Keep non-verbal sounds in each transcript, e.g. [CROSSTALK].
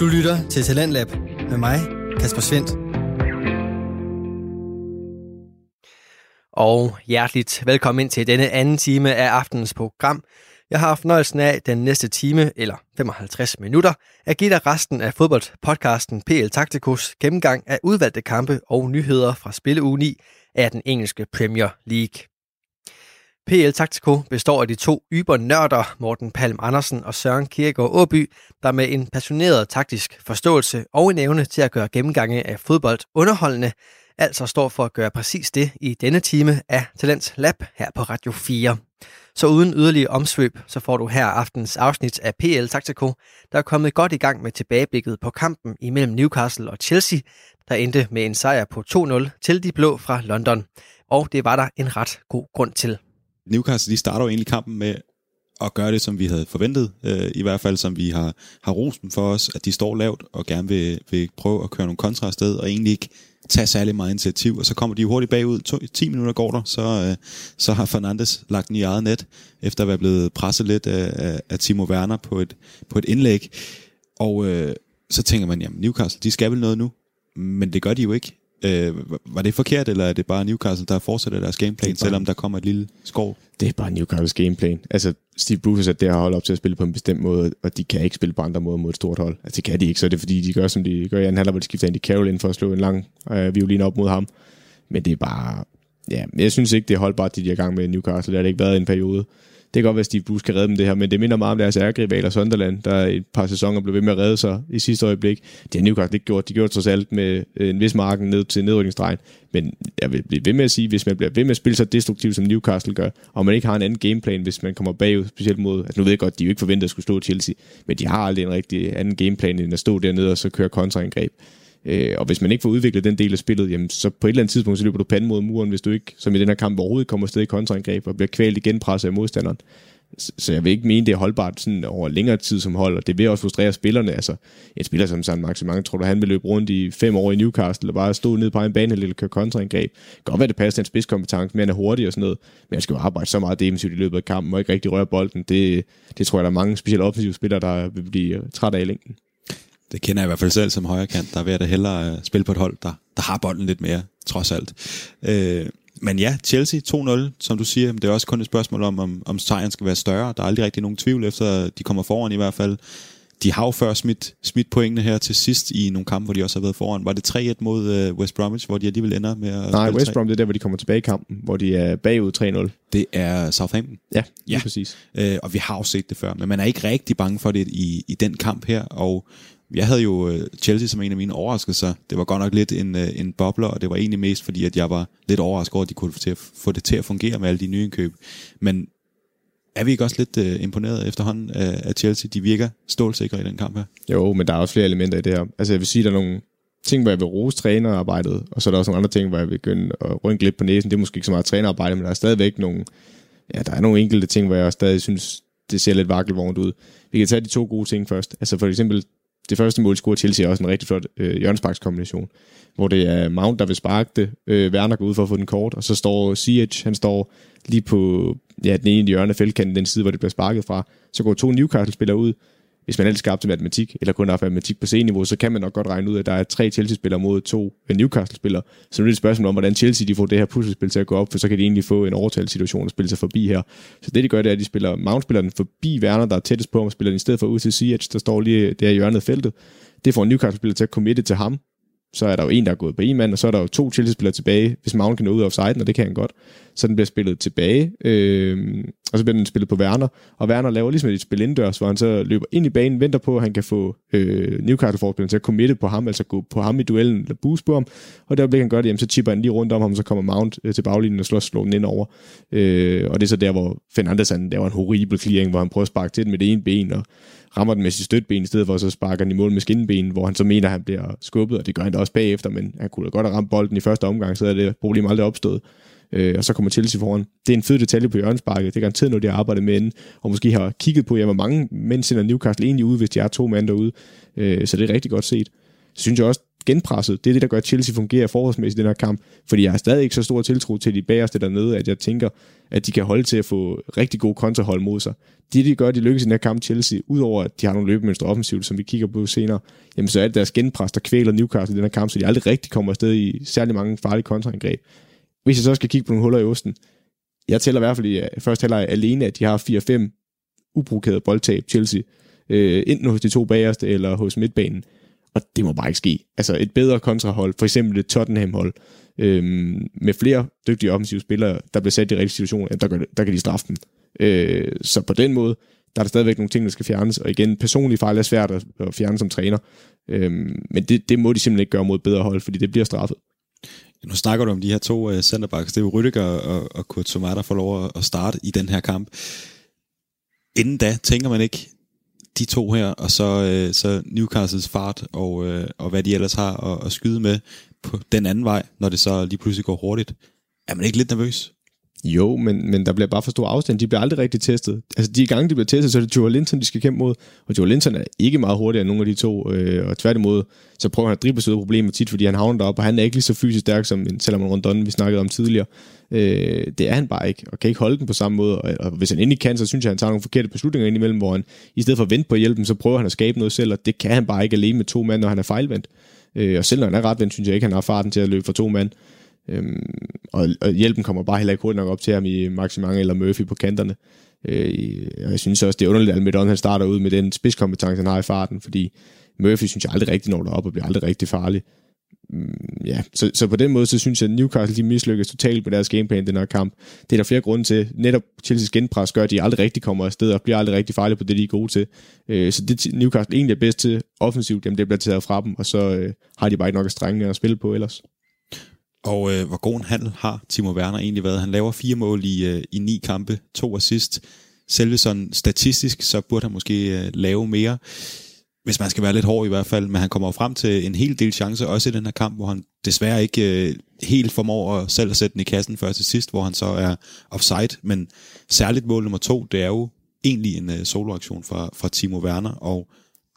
Du lytter til Talentlab med mig, Kasper Svendt. Og hjerteligt velkommen ind til denne anden time af aftenens program. Jeg har fornøjelsen af den næste time, eller 55 minutter, at give dig resten af fodboldpodcasten PL Tacticus gennemgang af udvalgte kampe og nyheder fra spilleuge 9 af den engelske Premier League. PL Taktiko består af de to ybernørder, Morten Palm Andersen og Søren Kierkegaard Åby, der med en passioneret taktisk forståelse og en evne til at gøre gennemgange af fodbold underholdende, altså står for at gøre præcis det i denne time af Talents Lab her på Radio 4. Så uden yderligere omsvøb, så får du her aftens afsnit af PL Taktiko, der er kommet godt i gang med tilbageblikket på kampen imellem Newcastle og Chelsea, der endte med en sejr på 2-0 til de blå fra London. Og det var der en ret god grund til. Newcastle de starter jo egentlig kampen med at gøre det, som vi havde forventet, øh, i hvert fald som vi har, har rosen for os, at de står lavt og gerne vil, vil prøve at køre nogle kontra afsted, og egentlig ikke tage særlig meget initiativ, og så kommer de hurtigt bagud. To, 10 minutter går der, så, øh, så har Fernandes lagt den i eget net, efter at være blevet presset lidt af, af, af Timo Werner på et, på et indlæg. Og øh, så tænker man, jamen Newcastle, de skal vel noget nu, men det gør de jo ikke. Øh, var det forkert, eller er det bare Newcastle, der fortsætter deres gameplan, selvom der kommer et lille skov? Det er bare Newcastles gameplan. Altså, Steve Bruce har sat det her hold op til at spille på en bestemt måde, og de kan ikke spille på andre måder mod et stort hold. Altså, det kan de ikke, så det er fordi, de gør, som de gør i anden halvleg, hvor de skifter Andy Carroll ind for at slå en lang øh, violin op mod ham. Men det er bare... Ja, jeg synes ikke, det er holdbart, de er i gang med Newcastle. Det har det ikke været i en periode. Det kan godt være, at Steve Bruce kan redde dem det her, men det minder meget om deres ærgerivaler Sunderland, der et par sæsoner blev ved med at redde sig i sidste øjeblik. Det har Newcastle ikke gjort. De gjorde trods alt med øh, en vis marken ned til nedrykningsdrejen. Men jeg vil blive ved med at sige, hvis man bliver ved med at spille så destruktivt, som Newcastle gør, og man ikke har en anden gameplan, hvis man kommer bagud, specielt mod, altså nu ved jeg godt, de er jo ikke forventet at skulle stå Chelsea, men de har aldrig en rigtig anden gameplan, end at stå dernede og så køre kontraangreb. Øh, og hvis man ikke får udviklet den del af spillet, jamen, så på et eller andet tidspunkt, så løber du panden mod muren, hvis du ikke, som i den her kamp, overhovedet kommer afsted i kontraangreb og bliver kvalt igen presset af modstanderen. Så jeg vil ikke mene, det er holdbart sådan over længere tid som hold, og det vil også frustrere spillerne. Altså, en spiller som San Maximang, tror du, han vil løbe rundt i fem år i Newcastle og bare stå ned på en bane eller køre kontraangreb. Godt være, det passer til en spidskompetence, men han er hurtig og sådan noget. Men han skal jo arbejde så meget defensivt i løbet af kampen, og ikke rigtig røre bolden. Det, det tror jeg, der er mange specielle offensive spillere, der vil blive træt af i længden. Det kender jeg i hvert fald selv som højrekant. Der vil jeg da hellere spille på et hold, der, der har bolden lidt mere, trods alt. Øh, men ja, Chelsea 2-0, som du siger, det er også kun et spørgsmål om, om, om sejren skal være større. Der er aldrig rigtig nogen tvivl, efter de kommer foran i hvert fald. De har jo før smidt, smidt pointene her til sidst i nogle kampe, hvor de også har været foran. Var det 3-1 mod uh, West Bromwich, hvor de alligevel ender med at Nej, West Brom, det er der, hvor de kommer tilbage i kampen, hvor de er bagud 3-0. Det er Southampton. Ja, ja. præcis. Uh, og vi har jo set det før, men man er ikke rigtig bange for det i, i den kamp her, og jeg havde jo øh, Chelsea som en af mine overraskelser. Det var godt nok lidt en, øh, en bobler, og det var egentlig mest fordi, at jeg var lidt overrasket over, at de kunne få, det til at fungere med alle de nye indkøb. Men er vi ikke også lidt øh, imponeret efterhånden af, af Chelsea? De virker stålsikre i den kamp her. Jo, men der er også flere elementer i det her. Altså jeg vil sige, der er nogle ting, hvor jeg vil rose trænerarbejdet, og så er der også nogle andre ting, hvor jeg vil begynde at rynke lidt på næsen. Det er måske ikke så meget trænerarbejde, men der er stadigvæk nogle, ja, der er nogle enkelte ting, hvor jeg stadig synes, det ser lidt vakkelvognt ud. Vi kan tage de to gode ting først. Altså for eksempel det første mål scorer Chelsea også en rigtig flot øh, hjørnesparkskombination, hvor det er Mount, der vil sparke det. Øh, Werner går ud for at få den kort, og så står Ziyech, han står lige på ja, den ene hjørne af feltkanten, den side, hvor det bliver sparket fra. Så går to Newcastle-spillere ud, hvis man ellers skal op til matematik, eller kun har haft matematik på C-niveau, så kan man nok godt regne ud, at der er tre Chelsea-spillere mod to øh, Newcastle-spillere. Så nu er det et spørgsmål om, hvordan Chelsea de får det her puslespil til at gå op, for så kan de egentlig få en overtalssituation og spille sig forbi her. Så det, de gør, det er, at de spiller Mount spiller den forbi Werner, der er tættest på og spiller den i stedet for ud til Ziyech, der står lige der i hjørnet af feltet. Det får Newcastle-spiller til at committe til ham, så er der jo en, der er gået på en mand, og så er der jo to Chelsea-spillere tilbage, hvis Mount kan nå ud af offside, og det kan han godt. Så den bliver spillet tilbage, øh, og så bliver den spillet på Werner, og Werner laver ligesom et spil indendørs, hvor han så løber ind i banen, venter på, at han kan få øh, Newcastle-forspilleren til at committe på ham, altså gå på ham i duellen, eller boost på ham, og der bliver han godt, jamen, så chipper han lige rundt om ham, så kommer Mount øh, til baglinjen og slår, slår den ind over. Øh, og det er så der, hvor Fernandes han laver en horrible clearing, hvor han prøver at sparke til den med det ene ben, og rammer den med sit støtben, i stedet for så sparker den i mål med skinben, hvor han så mener, at han bliver skubbet, og det gør han da også bagefter, men han kunne da godt have ramt bolden i første omgang, så er det problem aldrig opstået. Øh, og så kommer Chelsea foran. Det er en fed detalje på hjørnesparket. Det er garanteret noget, de har arbejdet med inden, og måske har kigget på, ja, hvor mange mænd sender Newcastle egentlig ud, hvis de er to mænd derude. Øh, så det er rigtig godt set. Synes jeg også, genpresset, det er det, der gør, at Chelsea fungerer forholdsmæssigt i den her kamp, fordi jeg har stadig ikke så stor tiltro til de bagerste dernede, at jeg tænker, at de kan holde til at få rigtig gode kontrahold mod sig. Det, de gør, de lykkes i den her kamp Chelsea, udover at de har nogle løbemønstre offensivt, som vi kigger på senere, jamen så er det deres genpres, der kvæler Newcastle i den her kamp, så de aldrig rigtig kommer afsted i særlig mange farlige kontraangreb. Hvis jeg så skal kigge på nogle huller i osten, jeg tæller i hvert fald i øh, første halvleg alene, at de har 4-5 uprovokerede boldtab Chelsea, øh, enten hos de to bagerste eller hos midtbanen. Og det må bare ikke ske. Altså et bedre kontrahold, for eksempel et Tottenham-hold, øhm, med flere dygtige offensive spillere, der bliver sat i rigtige situationer, der, gør, der kan de straffe dem. Øh, så på den måde, der er der stadigvæk nogle ting, der skal fjernes. Og igen, personlige fejl er svært at, at fjerne som træner. Øhm, men det, det må de simpelthen ikke gøre mod bedre hold, fordi det bliver straffet. Nu snakker du om de her to uh, centerbacks. Det er jo Rydiger og, og Kurt Sommer, der får lov at starte i den her kamp. Inden da tænker man ikke, de to her, og så, øh, så Newcastles fart, og, øh, og hvad de ellers har at, at skyde med på den anden vej, når det så lige pludselig går hurtigt. Er man ikke lidt nervøs? Jo, men, men der bliver bare for stor afstand. De bliver aldrig rigtig testet. Altså de gange, de bliver testet, så er det Joe Linton, de skal kæmpe mod. Og Joe Linton er ikke meget hurtigere end nogle af de to. Øh, og tværtimod, så prøver han at drible sig ud af problemet tit, fordi han havner derop, og han er ikke lige så fysisk stærk som Salomon Rondon, vi snakkede om tidligere. Øh, det er han bare ikke, og kan ikke holde den på samme måde. Og, og hvis han endelig kan, så synes jeg, at han tager nogle forkerte beslutninger indimellem, hvor han i stedet for at vente på hjælpen, så prøver han at skabe noget selv, og det kan han bare ikke alene med to mand, når han er fejlvendt. Øh, og selv når han er retvendt, synes jeg ikke, han har farten til at løbe for to mand. Øhm, og, og hjælpen kommer bare heller ikke hurtigt nok op til ham i Maximang eller Murphy på kanterne. Øh, og jeg synes også, det er underligt, at Almedon han starter ud med den spidskompetence, han har i farten, fordi Murphy synes jeg aldrig rigtig når derop og bliver aldrig rigtig farlig. Mm, ja, så, så på den måde, så synes jeg, at Newcastle de mislykkes totalt på deres gameplan den her kamp. Det er der flere grunde til. Netop Chelsea's genpres gør, at de aldrig rigtig kommer afsted og bliver aldrig rigtig farlige på det, de er gode til. Øh, så det Newcastle egentlig er bedst til offensivt, jamen det bliver taget fra dem, og så øh, har de bare ikke nok at strenge at spille på ellers. Og øh, hvor god en handel har Timo Werner egentlig været? Han laver fire mål i, øh, i ni kampe, to assist. Selve sådan statistisk, så burde han måske øh, lave mere. Hvis man skal være lidt hård i hvert fald, men han kommer frem til en hel del chancer, også i den her kamp, hvor han desværre ikke øh, helt formår at selv at sætte den i kassen før til sidst, hvor han så er offside. Men særligt mål nummer to, det er jo egentlig en øh, soloaktion fra, fra Timo Werner, og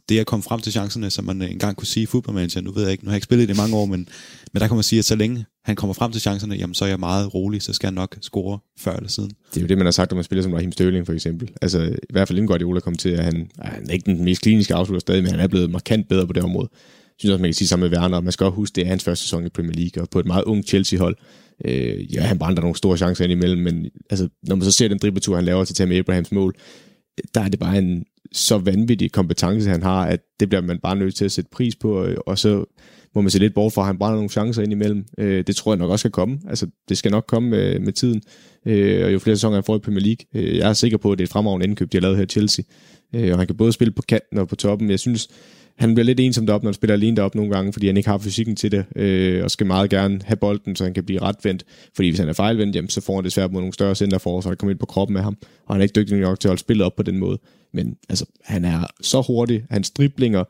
det at komme frem til chancerne, som man engang kunne sige i fodboldmanager, nu ved jeg ikke, nu har jeg ikke spillet det i mange år, men, men der kan man sige, at så længe han kommer frem til chancerne, jamen så er jeg meget rolig, så skal han nok score før eller siden. Det er jo det, man har sagt, om man spiller som Raheem Sterling for eksempel. Altså i hvert fald inden Guardiola kom til, at han, han er ikke den mest kliniske afslutter stadig, men han er blevet markant bedre på det område. Jeg synes også, man kan sige sammen med Werner, man skal også huske, det er hans første sæson i Premier League, og på et meget ung Chelsea-hold. Øh, ja, han brænder nogle store chancer ind imellem, men altså, når man så ser den dribletur, han laver til Tammy Abrahams mål, der er det bare en så vanvittig kompetence, han har, at det bliver man bare nødt til at sætte pris på, øh, og så må man se lidt bort fra, at han brænder nogle chancer ind imellem. Øh, det tror jeg nok også skal komme. Altså, det skal nok komme med, med tiden. Øh, og jo flere sæsoner han får i Premier League, øh, jeg er sikker på, at det er et fremragende indkøb, de har lavet her i Chelsea. Øh, og han kan både spille på kanten og på toppen. Jeg synes, han bliver lidt ensom deroppe, når han spiller alene deroppe nogle gange, fordi han ikke har fysikken til det, øh, og skal meget gerne have bolden, så han kan blive retvendt. Fordi hvis han er fejlvendt, jamen, så får han det svært mod nogle større centerfor, så han kommer ind på kroppen med ham, og han er ikke dygtig nok til at holde spillet op på den måde. Men altså, han er så hurtig, hans driblinger,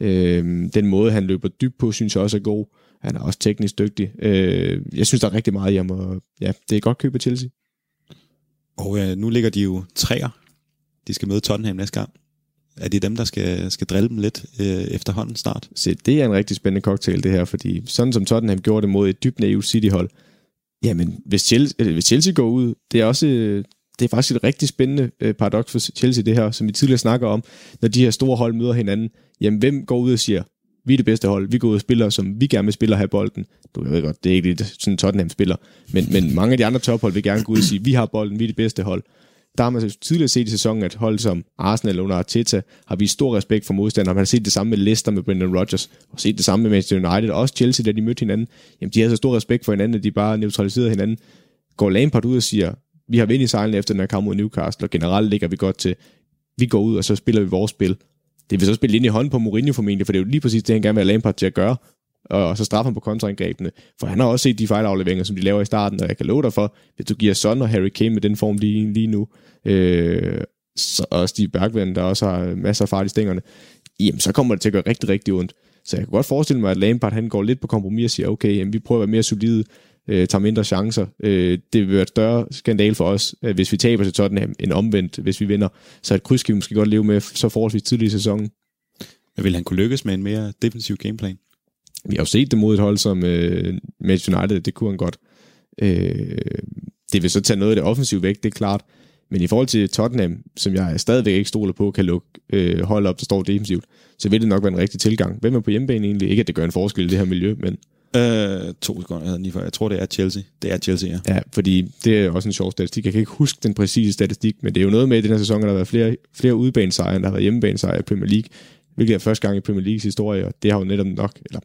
øh, den måde, han løber dybt på, synes jeg også er god. Han er også teknisk dygtig. Øh, jeg synes, der er rigtig meget i ham, og ja, det er godt køb af Chelsea. Og øh, nu ligger de jo træer. De skal møde Tottenham næste gang. Er det dem, der skal, skal drille dem lidt øh, efterhånden snart? Se, det er en rigtig spændende cocktail, det her, fordi sådan som Tottenham gjorde det mod et dybt naivt City-hold, jamen, hvis Chelsea, øh, hvis Chelsea går ud, det er også øh, det er faktisk et rigtig spændende øh, paradoks for Chelsea, det her, som vi tidligere snakker om, når de her store hold møder hinanden. Jamen, hvem går ud og siger, vi er det bedste hold, vi går ud og spiller, som vi gerne vil spille og have bolden. Du ved godt, det er ikke sådan Tottenham spiller, men, men mange af de andre tophold vil gerne gå ud og sige, vi har bolden, vi er det bedste hold. Der har man tidligere set i sæsonen, at hold som Arsenal under Arteta har vist stor respekt for modstanderne. Man har set det samme med Leicester med Brendan Rodgers, og set det samme med Manchester United, og også Chelsea, da de mødte hinanden. Jamen, de havde så stor respekt for hinanden, at de bare neutraliserede hinanden. Går Lampard ud og siger, vi har vind i sejlen efter den her kamp mod Newcastle, og generelt ligger vi godt til, vi går ud, og så spiller vi vores spil. Det vil så spille ind i hånden på Mourinho formentlig, for det er jo lige præcis det, han gerne vil have Lampard til at gøre, og så straffer ham på kontraangrebene. For han har også set de fejlafleveringer, som de laver i starten, og jeg kan love dig for, hvis du giver Son og Harry Kane med den form lige, lige nu, øh, så, og Steve Bergvand, der også har masser af fart i stængerne, jamen så kommer det til at gøre rigtig, rigtig ondt. Så jeg kan godt forestille mig, at Lampard han går lidt på kompromis og siger, okay, jamen, vi prøver at være mere solide, øh, tager mindre chancer. Øh, det vil være et større skandal for os, øh, hvis vi taber til Tottenham, end omvendt, hvis vi vinder. Så et kryds kan vi måske godt leve med så forholdsvis tidligt i sæsonen. Men vil han kunne lykkes med en mere defensiv gameplan? Vi har jo set det mod et hold som øh, Manchester United, det kunne han godt. Øh, det vil så tage noget af det offensive væk, det er klart. Men i forhold til Tottenham, som jeg stadigvæk ikke stoler på, kan lukke øh, hold op, der står defensivt, så vil det nok være en rigtig tilgang. Hvem er på hjemmebane egentlig? Ikke, at det gør en forskel i det her miljø, men... Øh, to sekunder, jeg, havde lige før. jeg tror, det er Chelsea. Det er Chelsea, ja. Ja, fordi det er også en sjov statistik. Jeg kan ikke huske den præcise statistik, men det er jo noget med, at i den her sæson, at der har været flere, flere udbanesejre, end der har været hjemmebanesejre i Premier League, hvilket er første gang i Premier Leagues historie, og det har jo netop nok, eller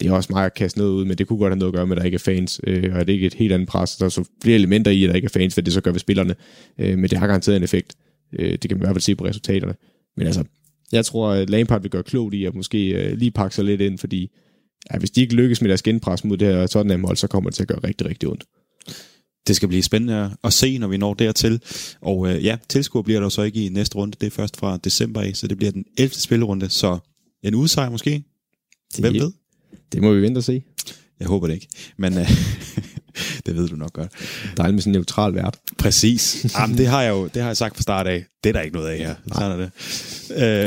det er også meget at kaste noget ud, men det kunne godt have noget at gøre med, at der ikke er fans, øh, og at det ikke er et helt andet pres. Der er så flere elementer i, at der ikke er fans, hvad det så gør ved spillerne, øh, men det har garanteret en effekt. Øh, det kan man i hvert fald se på resultaterne. Men altså, jeg tror, at Lampard vil gøre klogt i at måske øh, lige pakke sig lidt ind, fordi ja, hvis de ikke lykkes med deres genpres mod det her Tottenham-hold, så kommer det til at gøre rigtig, rigtig ondt. Det skal blive spændende at se, når vi når dertil. Og øh, ja, tilskuer bliver der så ikke i næste runde. Det er først fra december af, så det bliver den 11. spillerunde. Så en udsejr måske? Hvem ved? Det må vi vente og se. Jeg håber det ikke. Men øh, [LAUGHS] det ved du nok godt. Dejligt med sådan en neutral vært. Præcis. Jamen, det har jeg jo det har jeg sagt fra start af. Det er der ikke noget af her. Sådan er det.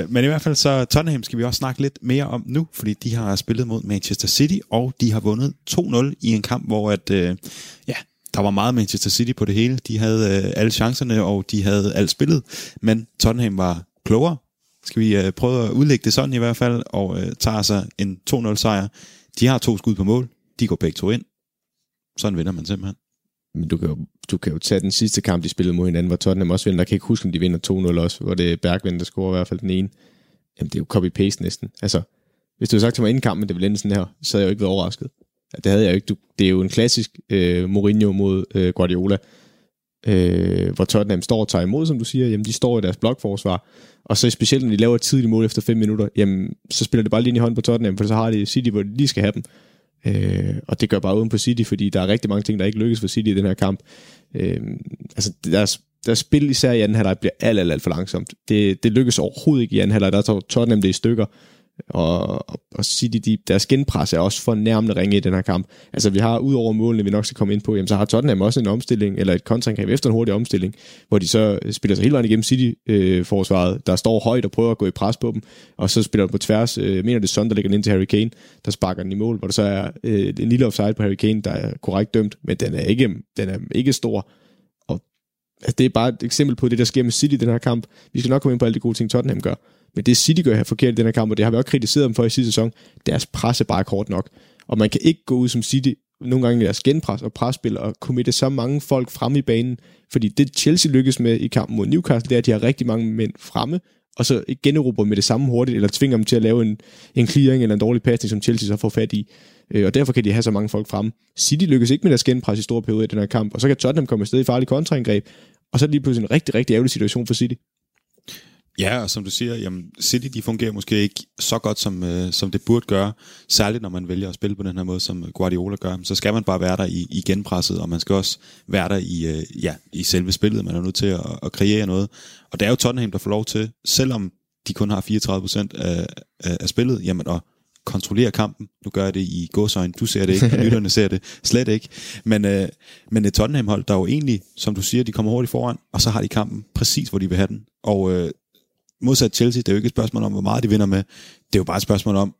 Øh, men i hvert fald så Tottenham skal vi også snakke lidt mere om nu, fordi de har spillet mod Manchester City, og de har vundet 2-0 i en kamp, hvor at, øh, ja, der var meget Manchester City på det hele. De havde øh, alle chancerne, og de havde alt spillet, men Tottenham var klogere. Skal vi øh, prøve at udlægge det sådan i hvert fald, og øh, tager sig en 2-0 sejr. De har to skud på mål. De går begge to ind. Sådan vinder man simpelthen. Men du kan, jo, du kan jo tage den sidste kamp, de spillede mod hinanden, hvor Tottenham også vinder. Jeg kan ikke huske, om de vinder 2-0 også, hvor det er Bergvind, der scorer i hvert fald den ene. Jamen, det er jo copy-paste næsten. Altså, hvis du havde sagt til mig inden kampen, det ville ende sådan her, så havde jeg jo ikke været overrasket. Det havde jeg jo ikke. Du, det er jo en klassisk øh, Mourinho mod øh, Guardiola, øh, hvor Tottenham står og tager imod, som du siger. Jamen, de står i deres blokforsvar, og så specielt, når de laver et tidligt mål efter 5 minutter, jamen, så spiller det bare lige ind i hånden på Tottenham, for så har de City, hvor de lige skal have dem. Øh, og det gør bare uden på City, fordi der er rigtig mange ting, der ikke lykkes for City i den her kamp. Øh, altså, deres, deres spil, især i anden halvleg, bliver alt, alt, alt for langsomt. Det, det lykkes overhovedet ikke i anden halvleg. Der tager Tottenham det i stykker og, og, City, de, deres genpres er også for nærmende ringe i den her kamp. Altså vi har, ud over målene, vi nok skal komme ind på, jamen, så har Tottenham også en omstilling, eller et kontraangreb efter en hurtig omstilling, hvor de så spiller sig hele vejen igennem City-forsvaret, øh, der står højt og prøver at gå i pres på dem, og så spiller de på tværs, øh, mener det Son, der ligger ind til Harry Kane, der sparker den i mål, hvor der så er øh, en lille offside på Harry Kane, der er korrekt dømt, men den er ikke, den er ikke stor, og altså, det er bare et eksempel på det, der sker med City i den her kamp. Vi skal nok komme ind på alle de gode ting, Tottenham gør. Men det City gør her forkert i den her kamp, og det har vi også kritiseret dem for i sidste sæson, deres pres er bare kort nok. Og man kan ikke gå ud som City nogle gange i deres genpres og presspil og committe så mange folk frem i banen. Fordi det Chelsea lykkes med i kampen mod Newcastle, det er, at de har rigtig mange mænd fremme, og så generober med det samme hurtigt, eller tvinger dem til at lave en, en clearing eller en dårlig pasning, som Chelsea så får fat i. Øh, og derfor kan de have så mange folk frem. City lykkes ikke med deres genpres i store perioder i den her kamp, og så kan Tottenham komme afsted i farlig kontraangreb, og så er det lige pludselig en rigtig, rigtig ærgerlig situation for City. Ja, og som du siger, jamen, City de fungerer måske ikke så godt, som, øh, som det burde gøre. Særligt når man vælger at spille på den her måde, som Guardiola gør. Så skal man bare være der i, i genpresset, og man skal også være der i, øh, ja, i selve spillet. Man er nødt til at, at kreere noget. Og det er jo Tottenham, der får lov til, selvom de kun har 34% af, af, af spillet, jamen at kontrollere kampen. Nu gør jeg det i gåsøjne. Du ser det ikke, og lytterne ser det slet ikke. Men, øh, men et Tottenham-hold, der jo egentlig, som du siger, de kommer hurtigt foran, og så har de kampen præcis, hvor de vil have den. Og øh, modsat Chelsea, det er jo ikke et spørgsmål om, hvor meget de vinder med. Det er jo bare et spørgsmål om,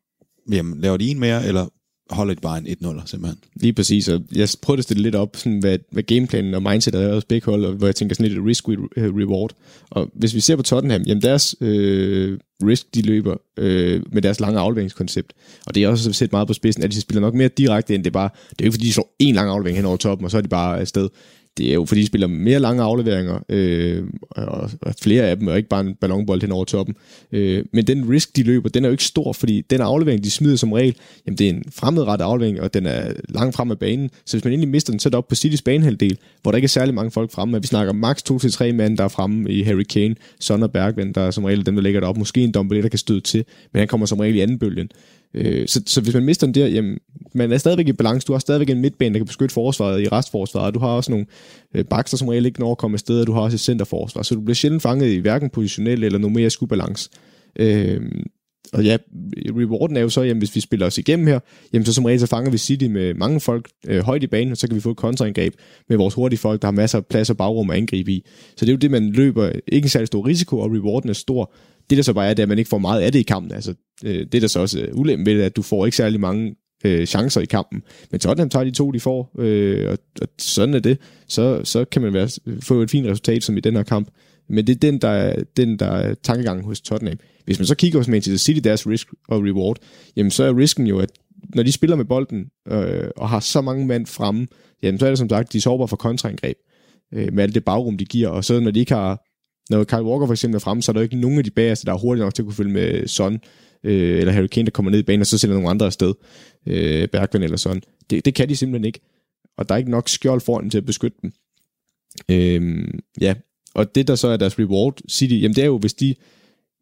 jamen, laver de en mere, eller holder de bare en 1-0 simpelthen. Lige præcis, og jeg prøvede at stille lidt op, sådan, hvad, hvad gameplanen og mindsetet er hos begge hold, og hvor jeg tænker sådan lidt risk-reward. Øh, og hvis vi ser på Tottenham, jamen deres øh, risk, de løber øh, med deres lange afleveringskoncept. Og det er også set meget på spidsen, at de spiller nok mere direkte, end det bare, det er jo ikke fordi, de slår en lang aflevering hen over toppen, og så er de bare afsted det er jo fordi, de spiller mere lange afleveringer, øh, og, og flere af dem, er ikke bare en ballonbold hen over toppen. Øh, men den risk, de løber, den er jo ikke stor, fordi den aflevering, de smider som regel, jamen det er en fremadrettet aflevering, og den er langt frem af banen. Så hvis man egentlig mister den, så er det op på Citys banehalvdel, hvor der ikke er særlig mange folk fremme. Vi snakker maks 2-3 mand, der er fremme i Harry Kane, Son og Bergvind, der er som regel dem, der ligger deroppe. Måske en Dombele, der kan støde til, men han kommer som regel i anden bølgen. Øh, så, så hvis man mister den der, jamen, man er stadigvæk i balance. Du har stadigvæk en midtbane, der kan beskytte forsvaret i restforsvaret. Du har også nogle øh, bakser, som reelt ikke når at komme afsted, og du har også et centerforsvar. Så du bliver sjældent fanget i hverken positionel eller noget mere skubalance. Øh, og ja, rewarden er jo så, jamen, hvis vi spiller os igennem her, jamen, så som regel så fanger vi City med mange folk øh, højt i banen, og så kan vi få et kontraangreb med vores hurtige folk, der har masser af plads og bagrum at angribe i. Så det er jo det, man løber ikke en særlig stor risiko, og rewarden er stor det der så bare er, det er, at man ikke får meget af det i kampen. Altså, øh, det der så også er ulempen ved det, at du får ikke særlig mange øh, chancer i kampen. Men Tottenham tager de to, de får, øh, og, og sådan er det. Så, så kan man være, få et fint resultat, som i den her kamp. Men det er den, der er, den, der er tankegangen hos Tottenham. Hvis man så kigger hos Manchester City, deres risk og reward, jamen så er risken jo, at når de spiller med bolden øh, og har så mange mand fremme, jamen så er det som sagt, de er sårbare for kontraangreb øh, med alt det bagrum, de giver. Og så når de ikke har, når Kyle Walker for eksempel er fremme, så er der ikke nogen af de bagerste, der er hurtigt nok til at kunne følge med Son, øh, eller Harry Kane, der kommer ned i banen, og så sender nogle andre afsted, øh, Bergman eller sådan. Det, det kan de simpelthen ikke. Og der er ikke nok skjold foran til at beskytte dem. Øh, ja, og det der så er deres reward, City, jamen det er jo, hvis de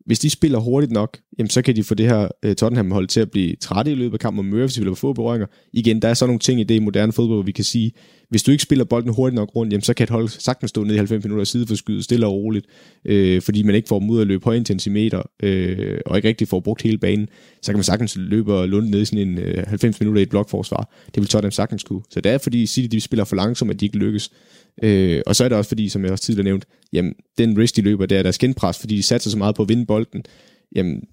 hvis de spiller hurtigt nok, jamen, så kan de få det her øh, Tottenham-hold til at blive trætte i løbet af kampen, og Murphy vil få berøringer. Igen, der er så nogle ting i det i moderne fodbold, hvor vi kan sige, hvis du ikke spiller bolden hurtigt nok rundt, jamen, så kan et hold sagtens stå ned i 90 minutter og skyde stille og roligt, øh, fordi man ikke får dem ud at løbe høje intensimeter, øh, og ikke rigtig får brugt hele banen. Så kan man sagtens løbe og lunde ned i sådan en øh, 90 minutter i et blokforsvar. Det vil Tottenham sagtens kunne. Så det er fordi City de spiller for langsomt, at de ikke lykkes. Øh, og så er det også fordi, som jeg også tidligere nævnt, jamen, den risk, de løber, det er deres genpres, fordi de satser så meget på at vinde bolden. Jamen,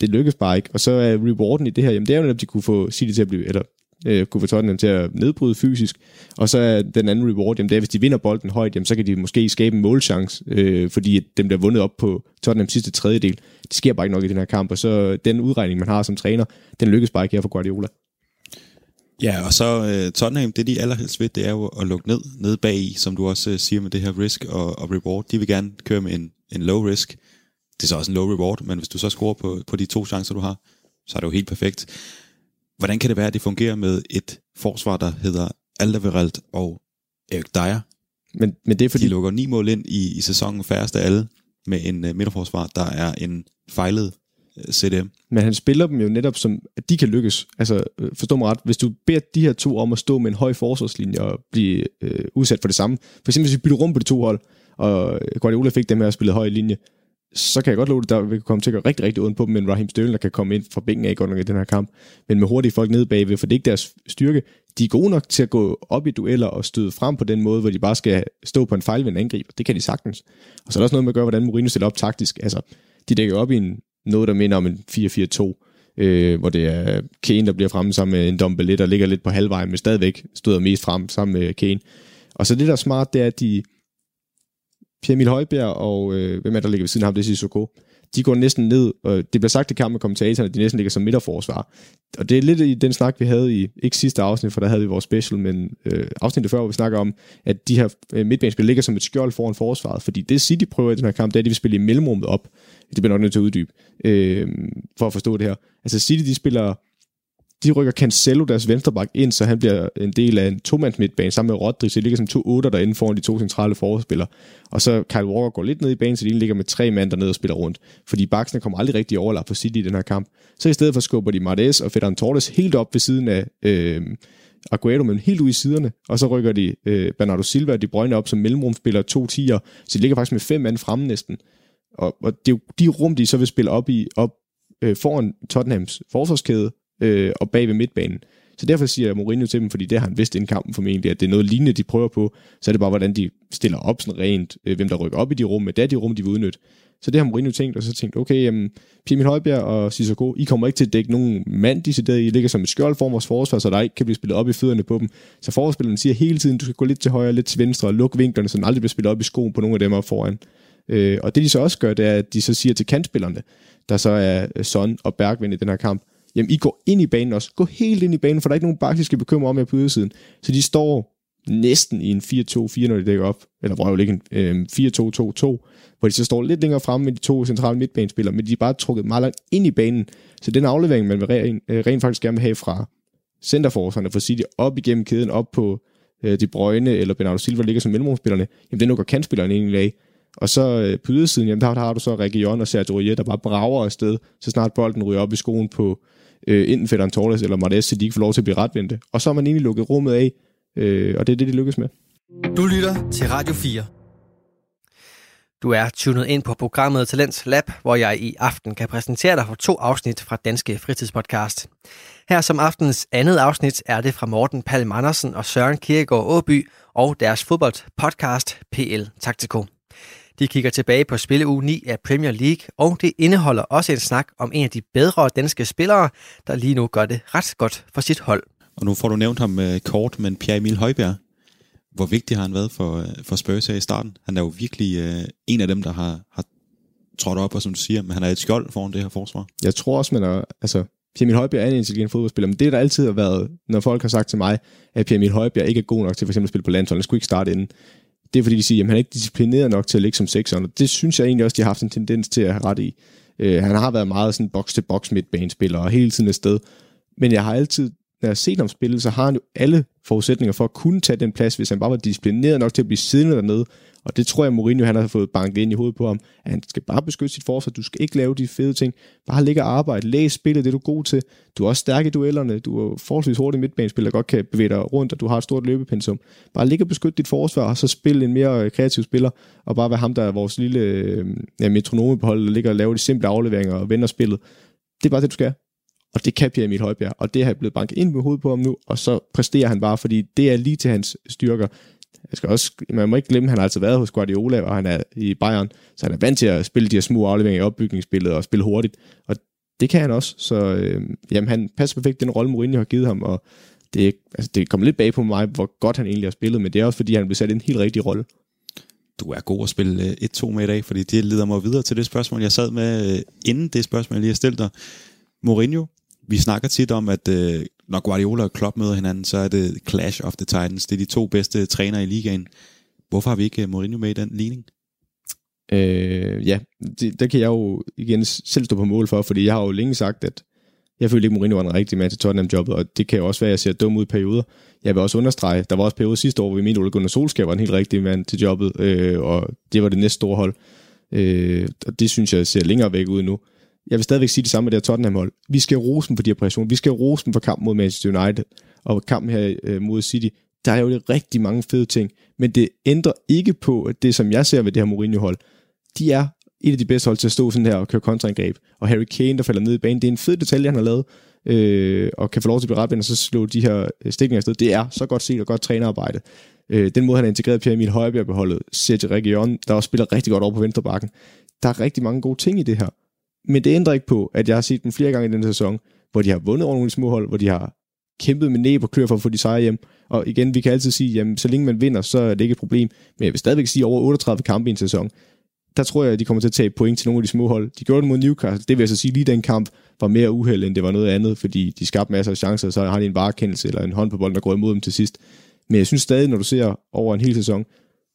det lykkedes bare ikke. Og så er rewarden i det her, jamen det er jo netop, de kunne få City til at blive, eller øh, kunne få Tottenham til at nedbryde fysisk. Og så er den anden reward, jamen det er, hvis de vinder bolden højt, jamen så kan de måske skabe en målchance, øh, fordi dem, der er vundet op på Tottenham sidste tredjedel, det sker bare ikke nok i den her kamp, og så den udregning, man har som træner, den lykkes bare ikke her for Guardiola. Ja, og så uh, Tottenham, det de allerhelst ved, det er jo at lukke ned, ned bag i, som du også uh, siger med det her risk og, og reward. De vil gerne køre med en, en low risk. Det er så også en low reward, men hvis du så scorer på, på de to chancer, du har, så er det jo helt perfekt. Hvordan kan det være, at det fungerer med et forsvar, der hedder Alderweireld og Erik Dyer? Men, men det er fordi... De lukker ni mål ind i, i sæsonen færreste af alle med en uh, midterforsvar, der er en fejlet uh, CDM. Men han spiller dem jo netop som, at de kan lykkes. Altså, øh, forstå mig ret, hvis du beder de her to om at stå med en høj forsvarslinje og blive øh, udsat for det samme. For eksempel hvis vi bytter rum på de to hold, og Guardiola fik dem her at spille høj linje, så kan jeg godt love det, der vil komme til at gøre rigtig, rigtig ondt på dem, men Raheem Sterling, der kan komme ind fra bænken af godt nok i den her kamp. Men med hurtige folk nede bagved, for det er ikke deres styrke. De er gode nok til at gå op i dueller og støde frem på den måde, hvor de bare skal stå på en fejlvendt angreb. Det kan de sagtens. Og så er der også noget med at gøre, hvordan Mourinho stiller op taktisk. Altså, de dækker op i en, noget, der minder om en 4-4-2, øh, hvor det er Kane, der bliver fremme sammen med en Dombele, der ligger lidt på halvvejen, men stadigvæk støder mest frem sammen med Kane. Og så det, der er smart, det er, at de, Pierre Emil Højbjerg og øh, hvem er der ligger ved siden af ham, det er Sissoko. De går næsten ned, og det bliver sagt i kampen med kommentatorerne, at de næsten ligger som midterforsvar. Og det er lidt i den snak, vi havde i, ikke sidste afsnit, for der havde vi vores special, men øh, afsnittet før, hvor vi snakker om, at de her øh, midtbanespil ligger som et skjold foran forsvaret, fordi det City prøver i den her kamp, det er, at de vil spille i mellemrummet op. Det bliver nok nødt til at uddybe, øh, for at forstå det her. Altså City, de spiller de rykker Cancelo, deres venstreback, ind, så han bliver en del af en to midtbane sammen med Rodri, så de ligger som to otter derinde foran de to centrale forspillere. Og så Kyle Walker går lidt ned i banen, så de ligger med tre mand dernede og spiller rundt. Fordi baksene kommer aldrig rigtig overlap på City i den her kamp. Så i stedet for skubber de Martes og Ferran Torres helt op ved siden af øh, Aguero, men helt ude i siderne. Og så rykker de øh, Bernardo Silva og De Bruyne op som mellemrumspiller, to tiger. Så de ligger faktisk med fem mand fremme næsten. Og, og det er jo de rum, de så vil spille op i, op øh, foran Tottenhams forsvarskæde, øh, og bag ved midtbanen. Så derfor siger Mourinho til dem, fordi det har han vidst inden kampen formentlig, at det er noget lignende, de prøver på, så er det bare, hvordan de stiller op sådan rent, øh, hvem der rykker op i de rum, men det er de rum, de vil udnytte. Så det har Mourinho tænkt, og så tænkt, okay, jamen, Pierre Højbjerg og Sissoko, I kommer ikke til at dække nogen mand de sidder I ligger som et skjold for vores forsvar, så der ikke kan blive spillet op i fødderne på dem. Så forsvarsspillerne siger hele tiden, du skal gå lidt til højre, lidt til venstre, og lukke vinklerne, så den aldrig bliver spillet op i skoen på nogle af dem op foran. Øh, og det de så også gør, det er, at de så siger til kantspillerne, der så er Son og Bergvind i den her kamp, jamen I går ind i banen også. Gå helt ind i banen, for der er ikke nogen bak, skal bekymre om jer på ydersiden. Så de står næsten i en 4-2-4, når de dækker op. Eller hvor jo ikke en øh, 4-2-2-2, hvor de så står lidt længere fremme med de to centrale midtbanespillere, men de er bare trukket meget langt ind i banen. Så den aflevering, man vil rent, øh, rent faktisk gerne vil have fra centerforsvarerne for City op igennem kæden, op på øh, De Brøgne eller Bernardo Silva, der ligger som mellemrumspillerne, jamen det lukker kantspilleren egentlig af. Og så øh, på ydersiden, jamen der, der har du så Region og Sergio der bare brager afsted, så snart bolden ryger op i skoen på øh, enten Ferran Torres eller Martes, så de ikke får lov til at blive retvendte. Og så har man egentlig lukket rummet af, øh, og det er det, de lykkes med. Du lytter til Radio 4. Du er tunet ind på programmet Talents Lab, hvor jeg i aften kan præsentere dig for to afsnit fra Danske Fritidspodcast. Her som aftens andet afsnit er det fra Morten Palm Andersen og Søren Kierkegaard Åby og deres fodboldpodcast PL Taktiko. De kigger tilbage på spilleuge 9 af Premier League, og det indeholder også en snak om en af de bedre danske spillere, der lige nu gør det ret godt for sit hold. Og nu får du nævnt ham øh, kort, men Pierre Emil Højbjerg, hvor vigtig har han været for, øh, for Spurs her i starten? Han er jo virkelig øh, en af dem, der har, har trådt op, og som du siger, men han er et skjold foran det her forsvar. Jeg tror også, man er, altså, Pierre Emil Højbjerg er en intelligent fodboldspiller, men det, der altid har været, når folk har sagt til mig, at Pierre Emil Højbjerg ikke er god nok til for eksempel at spille på landsholdet, han skulle ikke starte inden. Det er fordi, de siger, at han er ikke disciplineret nok til at ligge som sekseren, og det synes jeg egentlig også, de har haft en tendens til at have ret i. Øh, han har været meget sådan box-til-box midtbanespiller, og hele tiden et sted. Men jeg har altid, når jeg har set ham spille, så har han jo alle forudsætninger for at kunne tage den plads, hvis han bare var disciplineret nok til at blive siddende dernede, og det tror jeg, Mourinho han har fået banket ind i hovedet på ham. At han skal bare beskytte sit forsvar. Du skal ikke lave de fede ting. Bare ligge og arbejde. Læs spillet, det er du god til. Du er også stærk i duellerne. Du er forholdsvis hurtig midtbanespiller, godt kan bevæge dig rundt, og du har et stort løbepensum. Bare ligge og beskytte dit forsvar, og så spille en mere øh, kreativ spiller, og bare være ham, der er vores lille øh, ja, metronome på holdet, der ligger og laver de simple afleveringer og vender spillet. Det er bare det, du skal. Og det kan Pierre Emil Højbjerg, og det har blevet banket ind med hovedet på ham nu, og så præsterer han bare, fordi det er lige til hans styrker. Jeg skal også, man må ikke glemme, at han har altså været hos Guardiola, og han er i Bayern, så han er vant til at spille de her små afleveringer i opbygningsspillet og spille hurtigt. Og det kan han også, så øh, jamen, han passer perfekt den rolle, Mourinho har givet ham, og det, altså, det kommer lidt bag på mig, hvor godt han egentlig har spillet, men det er også fordi, han blev sat i en helt rigtig rolle. Du er god at spille øh, 1-2 med i dag, fordi det leder mig videre til det spørgsmål, jeg sad med, øh, inden det spørgsmål, jeg lige har stillet dig. Mourinho, vi snakker tit om, at øh, når Guardiola og Klopp møder hinanden, så er det Clash of the Titans. Det er de to bedste trænere i ligaen. Hvorfor har vi ikke Mourinho med i den ligning? Øh, ja, det, der kan jeg jo igen selv stå på mål for, fordi jeg har jo længe sagt, at jeg følte ikke, Mourinho var en rigtig mand til Tottenham-jobbet, og det kan jo også være, at jeg ser dum ud i perioder. Jeg vil også understrege, der var også perioder sidste år, hvor vi mente, at Ole Gunnar Solskjaer var en helt rigtig mand til jobbet, øh, og det var det næste store hold. Øh, og det synes jeg ser længere væk ud nu jeg vil stadigvæk sige det samme med det her Tottenham-hold. Vi skal rose dem for de her præstationer. Vi skal rose dem for kampen mod Manchester United og kampen her øh, mod City. Der er jo rigtig mange fede ting, men det ændrer ikke på at det, som jeg ser ved det her Mourinho-hold. De er et af de bedste hold til at stå sådan her og køre kontraangreb. Og Harry Kane, der falder ned i banen, det er en fed detalje, han har lavet, øh, og kan få lov til at blive retvendt, og så slå de her øh, stikninger afsted. Det er så godt set og godt trænerarbejde. Øh, den måde, han har integreret Pierre Emil Højbjerg på holdet, Sergio Region, der også spiller rigtig godt over på venstrebakken. Der er rigtig mange gode ting i det her. Men det ændrer ikke på, at jeg har set dem flere gange i den sæson, hvor de har vundet over nogle små hold, hvor de har kæmpet med næb og klør for at få de sejre hjem. Og igen, vi kan altid sige, jamen så længe man vinder, så er det ikke et problem. Men jeg vil stadigvæk sige, over 38 kampe i en sæson, der tror jeg, at de kommer til at tage point til nogle af de små hold. De gjorde det mod Newcastle. Det vil jeg så sige, lige den kamp var mere uheld, end det var noget andet, fordi de skabte masser af chancer, og så har de en varekendelse eller en hånd på bolden, der går imod dem til sidst. Men jeg synes stadig, når du ser over en hel sæson,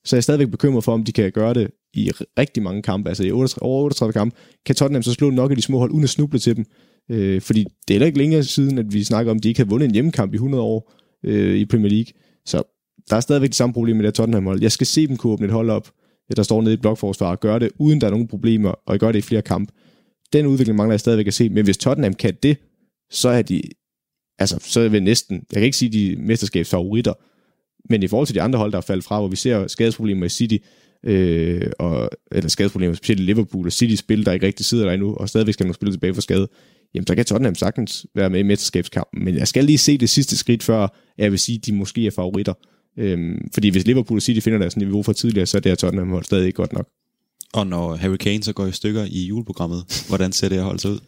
så er jeg stadigvæk bekymret for, om de kan gøre det i rigtig mange kampe, altså i 38, over 38 kampe, kan Tottenham så slå nok af de små hold, uden at snuble til dem. Øh, fordi det er heller ikke længere siden, at vi snakker om, at de ikke har vundet en hjemmekamp i 100 år øh, i Premier League. Så der er stadigvæk det samme problem med det Tottenham hold. Jeg skal se dem kunne åbne et hold op, der står nede i blokforsvar og gøre det, uden der er nogen problemer, og gøre det i flere kampe. Den udvikling mangler jeg stadigvæk at se, men hvis Tottenham kan det, så er de, altså, så er vi næsten, jeg kan ikke sige, de mesterskabsfavoritter, men i forhold til de andre hold, der er faldet fra, hvor vi ser skadesproblemer i City, øh, og, eller skadesproblemer, specielt i Liverpool og City spil, der ikke rigtig sidder der endnu, og stadigvæk skal man spille tilbage for skade, jamen så kan Tottenham sagtens være med i mesterskabskampen, men jeg skal lige se det sidste skridt, før jeg vil sige, at de måske er favoritter. Øhm, fordi hvis Liverpool og City finder deres niveau for tidligere, så er det her Tottenham hold stadig ikke godt nok. Og når Harry Kane så går i stykker i juleprogrammet, [LAUGHS] hvordan ser det her hold så ud?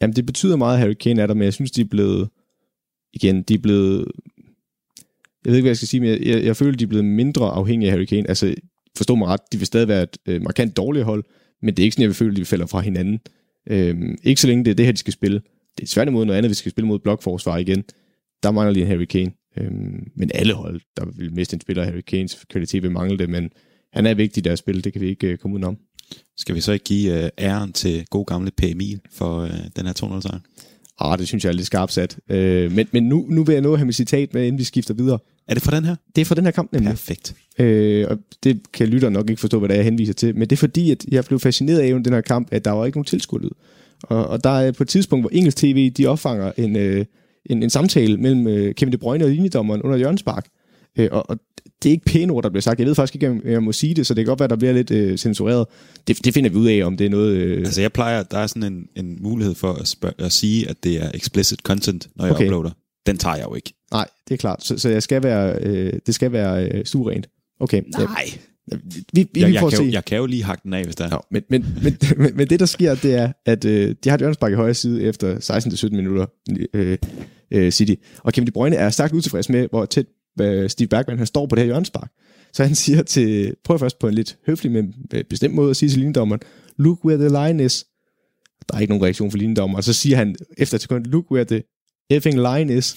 Jamen det betyder meget, at Harry Kane er der, men jeg synes, de er blevet, igen, de er blevet, jeg ved ikke, hvad jeg skal sige, men jeg, jeg, jeg føler, de er blevet mindre afhængige af Harry Kane. Altså, forstå mig ret, de vil stadig være et øh, markant dårligt hold, men det er ikke sådan, jeg vil føle, at de falder fra hinanden. Øhm, ikke så længe det er det her, de skal spille. Det er svært imod noget andet, vi skal spille mod blokforsvar igen. Der mangler lige en Harry Kane. Øhm, men alle hold, der vil miste en spiller, Harry Kanes kvalitet vil mangle det, men han er vigtig i deres spil, det kan vi ikke øh, komme udenom. Skal vi så ikke give øh, æren til god gamle P. Emil for øh, den her 200 sejr? Ah, det synes jeg er lidt skarpt sat. Øh, men men nu, nu vil jeg nå at have mit citat med, inden vi skifter videre. Er det fra den her? Det er fra den her kamp nemlig. Perfekt. Øh, og det kan lytter nok ikke forstå, hvad det er, jeg henviser til. Men det er fordi, at jeg blev fascineret af den her kamp, at der var ikke nogen tilskuerlyd. Og, og der er på et tidspunkt, hvor engelsk tv, de opfanger en, øh, en, en samtale mellem øh, Kevin De Bruyne og linjedommeren under Jørgens Spark. Øh, og, og det er ikke pæne ord, der bliver sagt. Jeg ved faktisk ikke, om jeg må sige det, så det kan godt være, der bliver lidt øh, censureret. Det, det finder vi ud af, om det er noget... Øh... Altså jeg plejer, der er sådan en, en mulighed for at, spørge, at sige, at det er explicit content, når jeg okay. uploader. Den tager jeg jo ikke. Nej, det er klart. Så, så jeg skal være, øh, det skal være øh, stuerent. Okay. Nej. Vi, vi, Jeg, vi jeg, får kan, se. jo, jeg kan jo lige hakke den af, hvis der er. Nå, men, men, men, [LAUGHS] men, men det, der sker, det er, at øh, de har et hjørnespark i højre side efter 16-17 minutter, øh, øh, City. Og Kevin De Bruyne er stærkt utilfreds med, hvor tæt Steve Bergman han står på det her hjørnespark. Så han siger til, prøv først på en lidt høflig, men øh, bestemt måde at sige til linedommeren, look where the line is. Der er ikke nogen reaktion fra linedommeren. Og så siger han efter et sekund, look where the effing line is.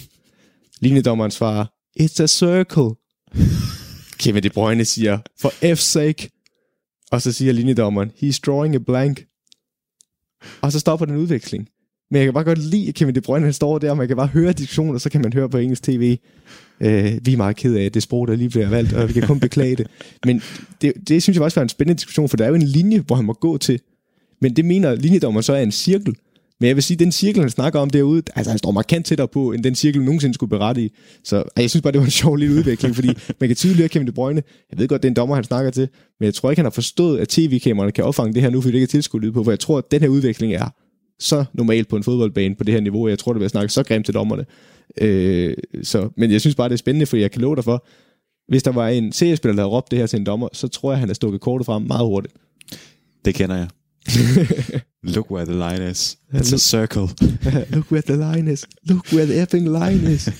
Linedommeren svarer, it's a circle. Kevin De Bruyne siger, for F's sake. Og så siger linjedommeren, he's drawing a blank. Og så stopper den udveksling. Men jeg kan bare godt lide, at Kevin De Bruyne han står der, og man kan bare høre diskussioner, og så kan man høre på engelsk tv. Øh, vi er meget ked af, at det sprog, der lige bliver valgt, og vi kan kun beklage det. Men det, det synes jeg også var en spændende diskussion, for der er jo en linje, hvor han må gå til. Men det mener linjedommeren så er en cirkel. Men jeg vil sige, at den cirkel, han snakker om derude, altså han står markant tættere på, end den cirkel nogensinde skulle berette i. Så jeg synes bare, det var en [LAUGHS] sjov lille udvikling, fordi man kan tydeligt høre Kevin De Bruyne. Jeg ved godt, det er en dommer, han snakker til, men jeg tror ikke, han har forstået, at tv-kameraerne kan opfange det her nu, fordi det ikke er tilskudt på, for jeg tror, at den her udvikling er så normalt på en fodboldbane på det her niveau. Jeg tror, det vil snakke så grimt til dommerne. Øh, så, men jeg synes bare, det er spændende, for jeg kan love dig for, hvis der var en seriespiller, der havde råbt det her til en dommer, så tror jeg, han har stukket kortet frem meget hurtigt. Det kender jeg. [LAUGHS] Look where the line is. It's a circle. [LAUGHS] Look where the line is. Look where the effing line is. [LAUGHS]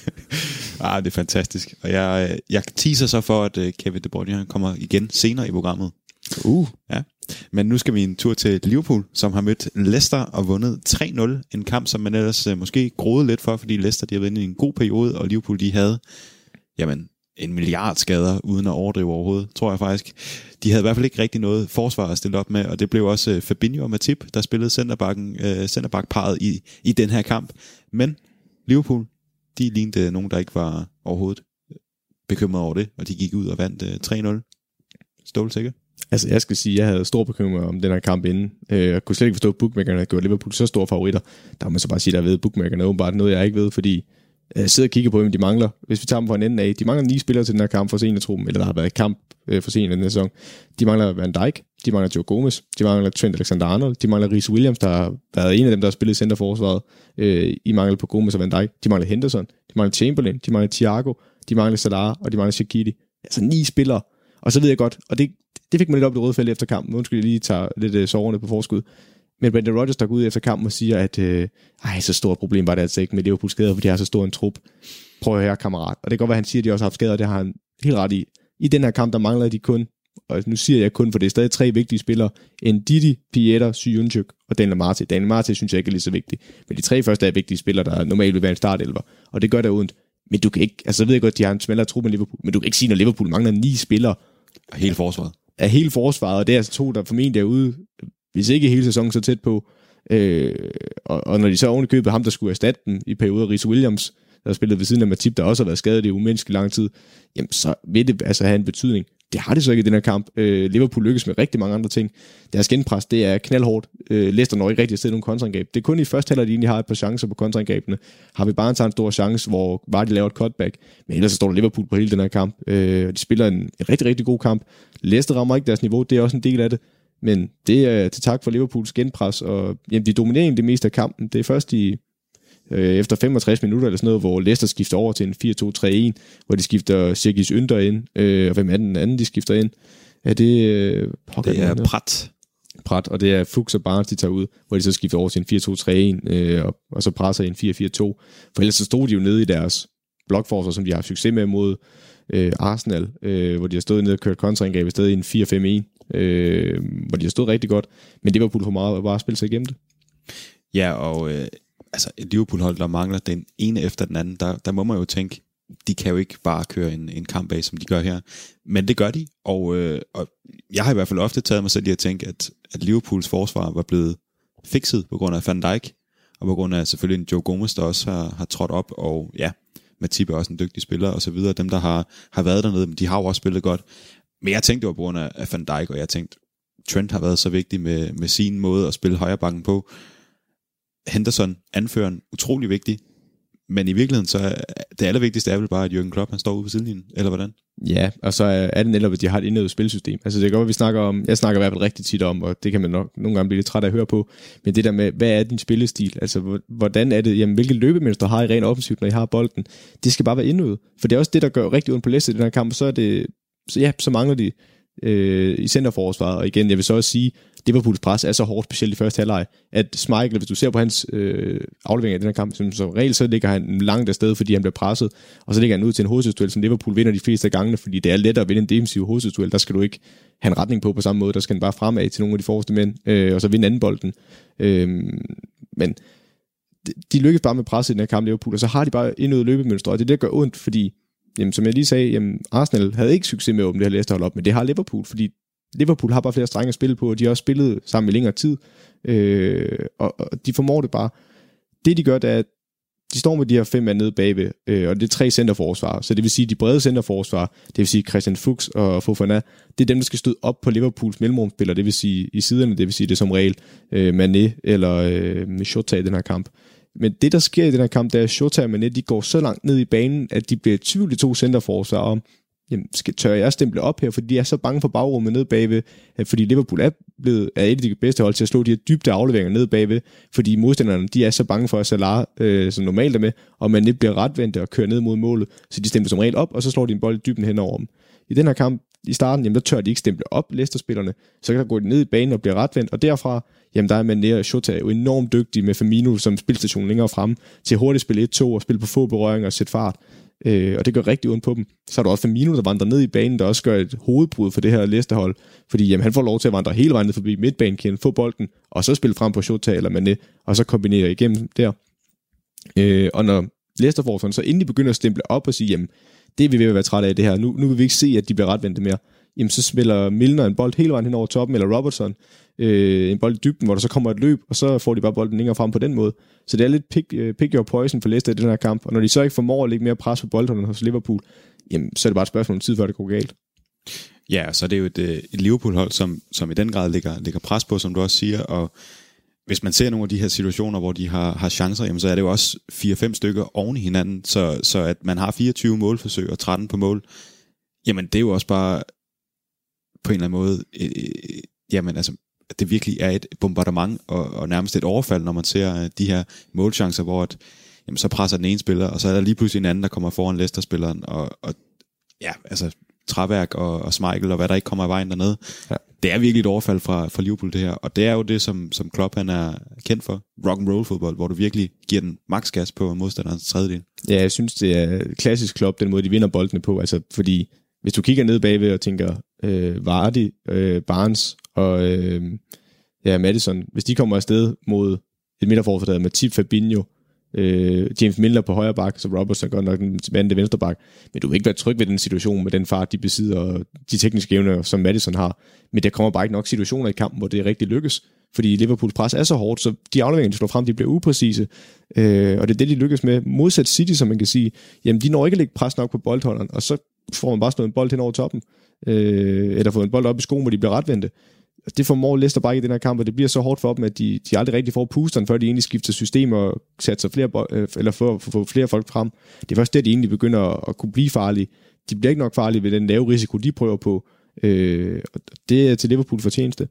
Ah, det er fantastisk. Og jeg, jeg teaser så for, at øh, Kevin De Bruyne han kommer igen senere i programmet. Uh. Ja. Men nu skal vi en tur til Liverpool, som har mødt Leicester og vundet 3-0. En kamp, som man ellers øh, måske groede lidt for, fordi Leicester de har været inde i en god periode, og Liverpool de havde jamen, en milliard skader, uden at overdrive overhovedet, tror jeg faktisk. De havde i hvert fald ikke rigtig noget forsvar at stille op med, og det blev også øh, Fabinho og Matip, der spillede centerbacken, øh, centerbackparet i, i den her kamp. Men Liverpool, de lignede øh, nogen, der ikke var overhovedet øh, bekymret over det, og de gik ud og vandt øh, 3-0. Stålsikker? Altså, jeg skal sige, jeg havde stor bekymring om den her kamp inden. Øh, jeg kunne slet ikke forstå, at bookmakerne havde gjort Liverpool så store favoritter. Der må man så bare sige, der ved bookmakerne åbenbart noget, jeg ikke ved, fordi jeg sidder og kigger på, hvem de mangler. Hvis vi tager dem fra en ende af, de mangler ni spillere til den her kamp for seniortruppen, eller der har været kamp øh, for senior den her sæson. De mangler Van Dijk, de mangler Joe Gomez, de mangler Trent Alexander-Arnold, de mangler Rhys Williams, der har været en af dem, der har spillet i centerforsvaret øh, i mangel på Gomez og Van Dijk. De mangler Henderson, de mangler Chamberlain, de mangler Thiago, de mangler Salah, og de mangler Shaqiri. Altså ni spillere. Og så ved jeg godt, og det, det fik mig lidt op i det røde felt efter kampen. Undskyld, jeg lige tager lidt øh, soverne på forskud. Men Brendan Rodgers, der går ud efter kampen og siger, at øh, ej, så stort problem var det altså ikke med Liverpool skader, for de har så stor en trup. Prøv at høre, kammerat. Og det kan godt være, at han siger, at de også har haft skader, og det har han helt ret i. I den her kamp, der mangler de kun, og nu siger jeg kun, for det er stadig tre vigtige spillere, en Didi, Pieter, Syunchuk og Daniel Marte. Daniel Marte synes jeg ikke er lige så vigtig. Men de tre første er vigtige spillere, der normalt vil være en startelver. Og det gør der ondt. Men du kan ikke, altså jeg ved godt, at de har en smallere trup end Liverpool, men du kan ikke sige, når Liverpool mangler ni spillere, hele forsvaret. af hele forsvaret, og det er altså to, der formentlig er ude, hvis ikke hele sæsonen så tæt på. Øh, og, og når de så oven købet ham, der skulle erstatte den i perioder, Rhys Williams, der har spillet ved siden af Matip, der også har været skadet i umenneskelig lang tid, jamen så vil det altså have en betydning. Det har det så ikke i den her kamp. Øh, Liverpool lykkes med rigtig mange andre ting. Deres genpres, det er knaldhårdt. Øh, Leicester når ikke rigtig afsted nogen kontraangreb. Det er kun i første halvdel, de egentlig har et par chancer på kontraangrebene. Har vi bare en, en stor chance, hvor var de laver et cutback. Men ellers så står der Liverpool på hele den her kamp. Øh, de spiller en, en rigtig, rigtig god kamp. Leicester rammer ikke deres niveau, det er også en del af det. Men det er til tak for Liverpools genpres, og jamen, de dominerer det meste af kampen. Det er først i, øh, efter 65 minutter eller sådan noget, hvor Leicester skifter over til en 4-2-3-1, hvor de skifter Sergis Ynder ind, øh, og hvem er den anden, de skifter ind? Er det... Øh, Det er? Prat. Prat, og det er Fuchs og Barnes, de tager ud, hvor de så skifter over til en 4-2-3-1, øh, og, og så presser en 4-4-2. For ellers så stod de jo nede i deres blokforsvar, som de har haft succes med mod øh, Arsenal, øh, hvor de har stået nede og kørt kontraangreb i stedet i en 4-5-1, øh, hvor de har stået rigtig godt, men Liverpool for meget at bare spille sig igennem det. Ja, og øh, altså et Liverpool-hold, der mangler den ene efter den anden, der, der må man jo tænke, de kan jo ikke bare køre en, en kamp af, som de gør her. Men det gør de, og, øh, og jeg har i hvert fald ofte taget mig selv i at tænke, at, at Liverpools forsvar var blevet fikset på grund af Van Dijk, og på grund af selvfølgelig en Joe Gomez, der også har, har trådt op, og ja, Matip er også en dygtig spiller, og så videre. Dem, der har, har været dernede, de har jo også spillet godt. Men jeg tænkte, det var på grund af, af Van Dijk, og jeg tænkte, Trent har været så vigtig med, med sin måde at spille højrebakken på. Henderson, anføreren, utrolig vigtig. Men i virkeligheden, så er det allervigtigste er vel bare, at Jürgen Klopp, han står ude på sidelinjen, eller hvordan? Ja, og så er det netop, at de har et indlevet spilsystem. Altså det kan godt vi snakker om, jeg snakker i hvert fald rigtig tit om, og det kan man nok nogle gange blive lidt træt af at høre på, men det der med, hvad er din spillestil? Altså hvordan er det, jamen hvilke løbemønster har I rent offensivt, når I har bolden? Det skal bare være indlevet, for det er også det, der gør rigtig ondt på Leicester i den her kamp, og så er det, så ja, så mangler de øh, i centerforsvaret. Og igen, jeg vil så også sige, Liverpools pres er så hårdt, specielt i første halvleg, at Schmeichel, hvis du ser på hans øh, aflevering af den her kamp, som, som regel, så ligger han langt afsted, fordi han bliver presset, og så ligger han ud til en hovedstødsduel, som Liverpool vinder de fleste af gangene, fordi det er lettere at vinde en defensiv hovedstødsduel, der skal du ikke have en retning på på samme måde, der skal han bare fremad til nogle af de forreste mænd, øh, og så vinde anden bolden. Øh, men de lykkes bare med presset i den her kamp, Liverpool, og så har de bare endnu løbemønstre, og det er det, der gør ondt, fordi jamen, som jeg lige sagde, jamen, Arsenal havde ikke succes med at åbne det her Leicester op, men det har Liverpool, fordi Liverpool har bare flere strenge at spille på, og de har også spillet sammen i længere tid, øh, og, og de formår det bare. Det de gør, det er, at de står med de her fem mand nede bagved, øh, og det er tre centerforsvar, så det vil sige, de brede centerforsvar, det vil sige Christian Fuchs og Fofana, det er dem, der skal støde op på Liverpools mellemrumspillere, det vil sige i siderne, det vil sige det som regel øh, Mané eller øh, Shota i den her kamp. Men det, der sker i den her kamp, det er, at Shota og Mané, de går så langt ned i banen, at de bliver i tvivl i to centerforsvar om, jamen, skal, tør jeg stemple op her, fordi de er så bange for bagrummet ned bagved, fordi Liverpool er, blevet, er et af de bedste hold til at slå de her dybde afleveringer ned bagved, fordi modstanderne de er så bange for, at Salah, øh, som normalt er med, og man ikke bliver retvendt og kører ned mod målet, så de stemte som regel op, og så slår de en bold i dybden hen over dem. I den her kamp, i starten, jamen der tør de ikke stemple op, Leicester-spillerne, så kan der gå ned i banen og blive retvendt, og derfra, jamen der er Mané og Shota jo enormt dygtige med Firmino som spilstation længere frem, til hurtigt spille 1-2 og spille på få berøringer og sætte fart øh, og det gør rigtig ondt på dem. Så er der også Firmino, der vandrer ned i banen, der også gør et hovedbrud for det her Leicester-hold, fordi jamen, han får lov til at vandre hele vejen ned forbi midtbanen, få bolden, og så spille frem på Shota eller Mané, og så kombinere igennem der. Øh, og når Leicester får så endelig begynder at stemple op og sige, jamen, det er vi ved at være trætte af det her, nu, nu vil vi ikke se, at de bliver retvendte mere, jamen så spiller Milner en bold hele vejen hen over toppen, eller Robertson, øh, en bold i dybden, hvor der så kommer et løb, og så får de bare bolden længere frem på den måde. Så det er lidt pick, uh, pick your poison for Leicester i den her kamp, og når de så ikke formår at lægge mere pres på bolden hos Liverpool, jamen så er det bare et spørgsmål om tid, før det går galt. Ja, så er det jo et, øh, et Liverpool-hold, som, som i den grad ligger, ligger pres på, som du også siger, og hvis man ser nogle af de her situationer, hvor de har, har chancer, jamen, så er det jo også 4-5 stykker oven i hinanden, så, så at man har 24 målforsøg og 13 på mål, jamen det er jo også bare på en eller anden måde, øh, øh jamen altså, det virkelig er et bombardement og, og nærmest et overfald, når man ser øh, de her målchancer, hvor at, jamen, så presser den ene spiller, og så er der lige pludselig en anden, der kommer foran Leicester-spilleren, og, og ja, altså træværk og, og Smeichel og hvad der ikke kommer i vejen dernede. Ja. Det er virkelig et overfald fra, fra Liverpool det her, og det er jo det, som, som Klopp han er kendt for. Rock and roll fodbold, hvor du virkelig giver den max gas på modstanderens tredjedel. Ja, jeg synes, det er klassisk Klopp, den måde, de vinder boldene på, altså fordi hvis du kigger ned bagved og tænker, øh, Vardy, øh, Barnes og øh, ja, Madison, hvis de kommer afsted mod et midterforsvar, med Tip Fabinho, øh, James Miller på højre bak, så Robertson godt nok den vante venstre bak, men du vil ikke være tryg ved den situation med den fart, de besidder, og de tekniske evner, som Madison har. Men der kommer bare ikke nok situationer i kampen, hvor det rigtig lykkes, fordi Liverpools pres er så hårdt, så de afleveringer, de slår frem, de bliver upræcise, øh, og det er det, de lykkes med. Modsat City, som man kan sige, jamen de når ikke at lægge pres nok på boldholderen, og så får man bare slået en bold hen over toppen, øh, eller fået en bold op i skoen, hvor de bliver retvendte. Altså, det formår Leicester bare ikke i den her kamp, og det bliver så hårdt for dem, at de, de aldrig rigtig får pusteren, før de egentlig skifter system og sætter flere, øh, eller får, få flere folk frem. Det er først der, de egentlig begynder at, at kunne blive farlige. De bliver ikke nok farlige ved den lave risiko, de prøver på. Øh, og det er til Liverpool fortjeneste.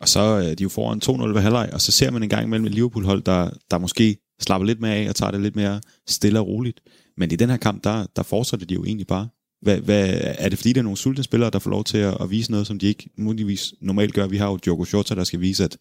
Og så er de jo foran 2-0 ved halvleg, og så ser man en gang imellem et Liverpool-hold, der, der måske slapper lidt mere af og tager det lidt mere stille og roligt. Men i den her kamp, der, der fortsætter de jo egentlig bare. Hvad, hvad, er det fordi, der er nogle sultne spillere, der får lov til at, at vise noget, som de ikke muligvis normalt gør? Vi har jo Diogo Jota, der skal vise, at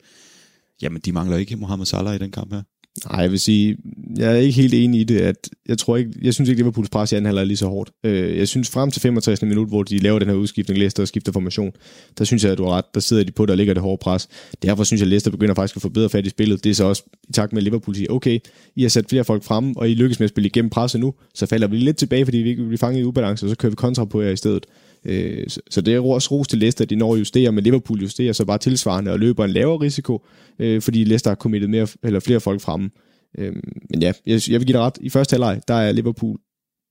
jamen, de mangler ikke Mohamed Salah i den kamp her. Nej, jeg vil sige, jeg er ikke helt enig i det, at jeg tror ikke, jeg synes ikke, Liverpools pres i anden halvleg er lige så hårdt. Øh, jeg synes frem til 65. minut, hvor de laver den her udskiftning, Leicester og skifter formation, der synes jeg, at du har ret, der sidder de på, der ligger det hårde pres. Derfor synes jeg, at Leicester begynder faktisk at få bedre fat i spillet. Det er så også i takt med, at Liverpool siger, okay, I har sat flere folk frem, og I lykkes med at spille igennem presset nu, så falder vi lidt tilbage, fordi vi ikke bliver fanget i ubalance, og så kører vi kontra på jer i stedet. Øh, så det er også ros til Leicester, at de når at justere, men Liverpool justerer så bare tilsvarende og løber en lavere risiko, øh, fordi Leicester har kommittet mere, eller flere folk fremme. Øh, men ja, jeg, jeg vil give dig ret. I første halvleg, der er Liverpool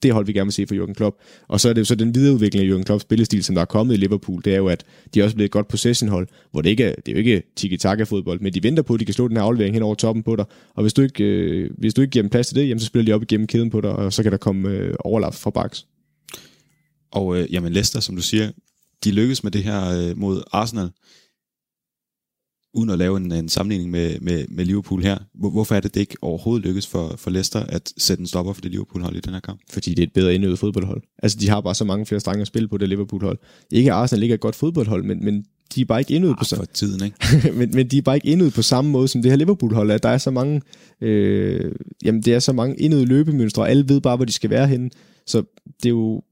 det hold, vi gerne vil se for Jürgen Klopp. Og så er det jo så den videreudvikling af Jürgen Klopps spillestil, som der er kommet i Liverpool, det er jo, at de er også blevet et godt possession-hold, hvor det ikke er, det er jo ikke tiki-taka-fodbold, men de venter på, at de kan slå den her aflevering hen over toppen på dig. Og hvis du ikke, øh, hvis du ikke giver dem plads til det, jamen, så spiller de op igennem kæden på dig, og så kan der komme øh, overlap fra baks. Og øh, jamen Leicester, som du siger, de lykkes med det her øh, mod Arsenal. uden at lave en, en sammenligning med, med, med Liverpool her, hvor, hvorfor er det, det ikke overhovedet lykkes for, for Leicester at sætte en stopper for det Liverpool-hold i den her kamp? fordi det er et bedre indøvet fodboldhold. Altså, de har bare så mange flere strenge at spille på det Liverpool-hold. Ikke at Arsenal ikke er et godt fodboldhold, men, men de er bare ikke indøvet på samme tiden, ikke? [LAUGHS] men, men de er bare ikke indøvet på samme måde som det her Liverpool-hold er. Der er så mange, øh, jamen det er så mange indøvede løbemønstre, og alle ved bare, hvor de skal være henne. Så det er jo,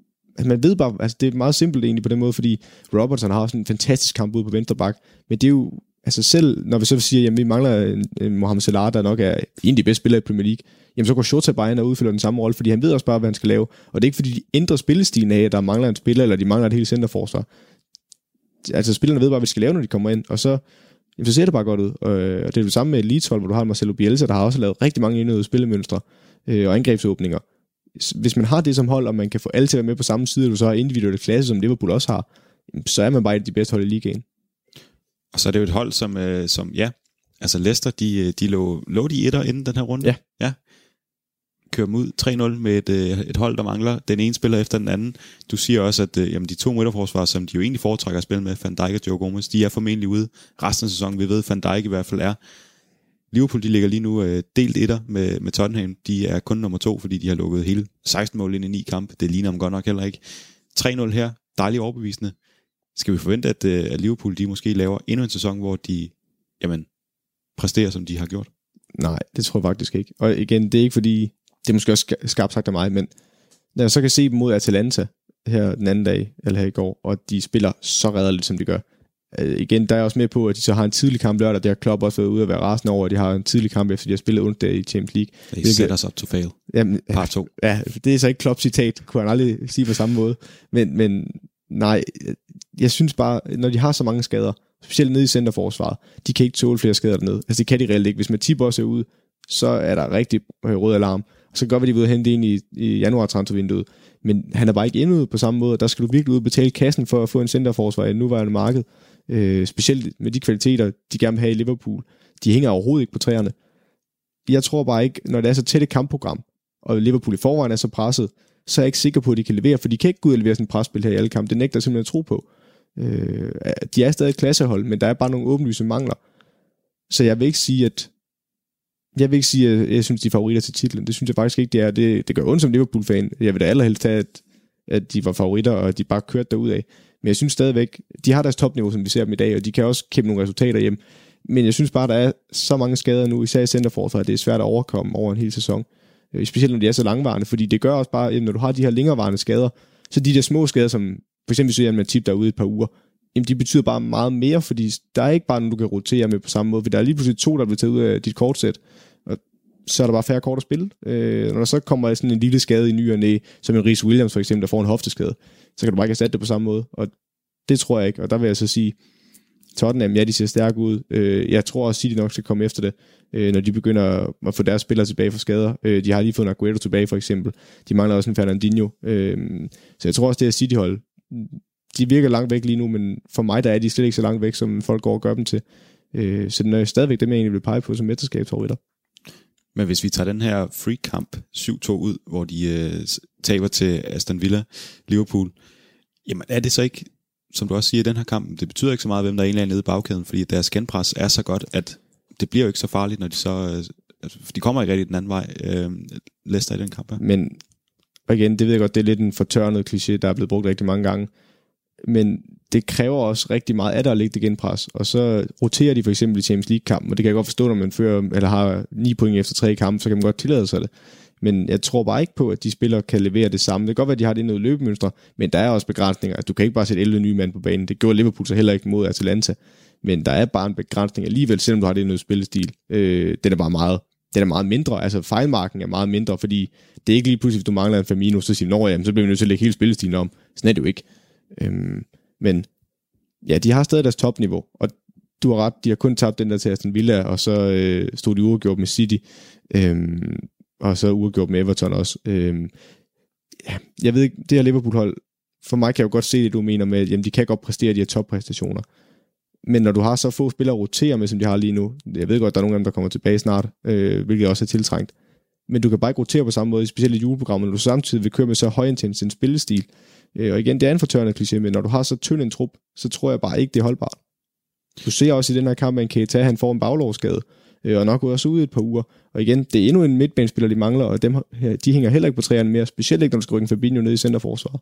man ved bare, altså det er meget simpelt egentlig på den måde, fordi Robertson har også en fantastisk kamp ude på venstre bak, men det er jo, altså selv når vi så siger, jamen vi mangler en, en Mohamed Salah, der nok er en af de bedste spillere i Premier League, jamen så går Shota bare ind og udfylder den samme rolle, fordi han ved også bare, hvad han skal lave. Og det er ikke fordi, de ændrer spillestilen af, at der mangler en spiller, eller de mangler et helt centerforsvar. Altså spillerne ved bare, hvad de skal lave, når de kommer ind, og så, jamen, så ser det bare godt ud. Og det er det samme med Leeds hvor du har Marcelo Bielsa, der har også lavet rigtig mange indøvede spillemønstre øh, og angrebsåbninger. Hvis man har det som hold, og man kan få alle til at være med på samme side, og du så har individuelle klasse, som Liverpool også har, så er man bare et af de bedste hold i ligaen. Og så er det jo et hold, som, øh, som ja, altså Leicester, de, øh, de lå, lå de etter inden den her runde. Ja. ja. Kører dem ud 3-0 med et, øh, et hold, der mangler den ene spiller efter den anden. Du siger også, at øh, jamen, de to midterforsvar, som de jo egentlig foretrækker at spille med, Van Dijk og Joe Gomez, de er formentlig ude resten af sæsonen. Vi ved, Van Dijk i hvert fald er. Liverpool, de ligger lige nu øh, delt etter med, med Tottenham. De er kun nummer to, fordi de har lukket hele 16 mål ind i ni kampe. Det ligner dem godt nok heller ikke. 3-0 her. Dejligt overbevisende. Skal vi forvente, at, øh, at Liverpool de måske laver endnu en sæson, hvor de jamen, præsterer, som de har gjort? Nej, det tror jeg faktisk ikke. Og igen, det er ikke fordi, det er måske også skarpt sagt af mig, men når jeg så kan se dem mod Atalanta her den anden dag, eller her i går, og de spiller så redderligt, som de gør. Øh, igen, der er jeg også med på, at de så har en tidlig kamp lørdag, det har Klopp også været ude at være rasende over, at de har en tidlig kamp, efter de har spillet onsdag i Champions League. They Hvilket- set us up to fail. Jamen, Part 2. [LAUGHS] ja, det er så ikke Klopp citat, kunne han aldrig sige på samme måde. Men, men nej, jeg synes bare, når de har så mange skader, specielt nede i centerforsvaret, de kan ikke tåle flere skader dernede. Altså det kan de reelt ikke. Hvis Matip også er ude, så er der rigtig rød alarm. Og så kan godt være, de vil hente en i, i januar transfervinduet. Men han er bare ikke endnu på samme måde, der skal du virkelig ud og betale kassen for at få en centerforsvar i nuværende marked. Øh, specielt med de kvaliteter, de gerne vil have i Liverpool. De hænger overhovedet ikke på træerne. Jeg tror bare ikke, når det er så tæt et kampprogram, og Liverpool i forvejen er så presset, så er jeg ikke sikker på, at de kan levere, for de kan ikke gå ud og levere sådan et presspil her i alle kampe. Det nægter jeg simpelthen at tro på. Øh, de er stadig et klassehold, men der er bare nogle åbenlyse mangler. Så jeg vil ikke sige, at jeg vil ikke sige, at jeg synes, de er favoritter til titlen. Det synes jeg faktisk ikke, det er. Det, det gør ondt som Liverpool-fan. Jeg vil da allerhelst have, at, at de var favoritter, og at de bare kørte derudad. Men jeg synes stadigvæk, de har deres topniveau, som vi ser dem i dag, og de kan også kæmpe nogle resultater hjem. Men jeg synes bare, der er så mange skader nu, især i centerforsvaret, at det er svært at overkomme over en hel sæson. Øh, specielt når de er så langvarende, fordi det gør også bare, at når du har de her længerevarende skader, så de der små skader, som for eksempel hvis med tip derude et par uger, jamen de betyder bare meget mere, fordi der er ikke bare nogen, du kan rotere med på samme måde, for der er lige pludselig to, der bliver taget ud af dit kortsæt, og så er der bare færre kort at spille. Øh, når der så kommer sådan en lille skade i ny og næ, som en Rhys Williams for eksempel, der får en hofteskade, så kan du bare ikke erstatte det på samme måde, og det tror jeg ikke, og der vil jeg så sige, Tottenham, ja, de ser stærke ud. Øh, jeg tror også, City nok skal komme efter det, øh, når de begynder at få deres spillere tilbage fra skader. Øh, de har lige fået en Aguero tilbage, for eksempel. De mangler også en Fernandinho. Øh, så jeg tror også, det er City-hold. De virker langt væk lige nu, men for mig der er de slet ikke så langt væk, som folk går og gør dem til. Øh, så den er stadigvæk dem, jeg egentlig vil pege på som mesterskabsfavoritter. Men hvis vi tager den her free kamp 7-2 ud, hvor de øh, taber til Aston Villa, Liverpool, jamen er det så ikke, som du også siger i den her kamp, det betyder ikke så meget, hvem der egentlig er nede i bagkæden, fordi deres genpres er så godt, at det bliver jo ikke så farligt, når de så... Øh, altså, de kommer ikke rigtig den anden vej, øh, Leicester i den kamp her. Men og igen, det ved jeg godt, det er lidt en fortørnet kliché, der er blevet brugt rigtig mange gange. Men det kræver også rigtig meget af dig at lægge det genpres. Og så roterer de for eksempel i Champions League-kampen, og det kan jeg godt forstå, når man fører, eller har 9 point efter tre kampe, så kan man godt tillade sig det. Men jeg tror bare ikke på, at de spillere kan levere det samme. Det kan godt være, at de har det noget løbemønstre, men der er også begrænsninger. Du kan ikke bare sætte 11 nye mand på banen. Det gjorde Liverpool så heller ikke mod Atalanta. Men der er bare en begrænsning alligevel, selvom du har det noget spillestil. Øh, den er bare meget, den er meget mindre. Altså fejlmarken er meget mindre, fordi det er ikke lige pludselig, hvis du mangler en Firmino, så siger du, så bliver vi nødt til at lægge hele spillestilen om. Sådan er det jo ikke. Øhm, men ja, de har stadig deres topniveau, og du har ret, de har kun tabt den der til Aston Villa, og så øh, stod de uafgjort med City, øhm, og så uafgjort med Everton også. Øhm, ja, jeg ved ikke, det her Liverpool-hold, for mig kan jeg jo godt se det, du mener med, at jamen, de kan godt præstere de her toppræstationer. Men når du har så få spillere at rotere med, som de har lige nu, jeg ved godt, at der er nogle af dem, der kommer tilbage snart, øh, hvilket også er tiltrængt, men du kan bare ikke rotere på samme måde, specielt i juleprogrammet, når du samtidig vil køre med så højintens en spillestil. Øh, og igen, det er en fortørnet kliché, men når du har så tynd en trup, så tror jeg bare ikke, det er holdbart. Du ser også i den her kamp, at Keita han får en baglovsskade, øh, og nok også ud et par uger. Og igen, det er endnu en midtbanespiller, de mangler, og dem, de hænger heller ikke på træerne mere, specielt ikke, når du skal rykke en Fabinho ned i centerforsvaret.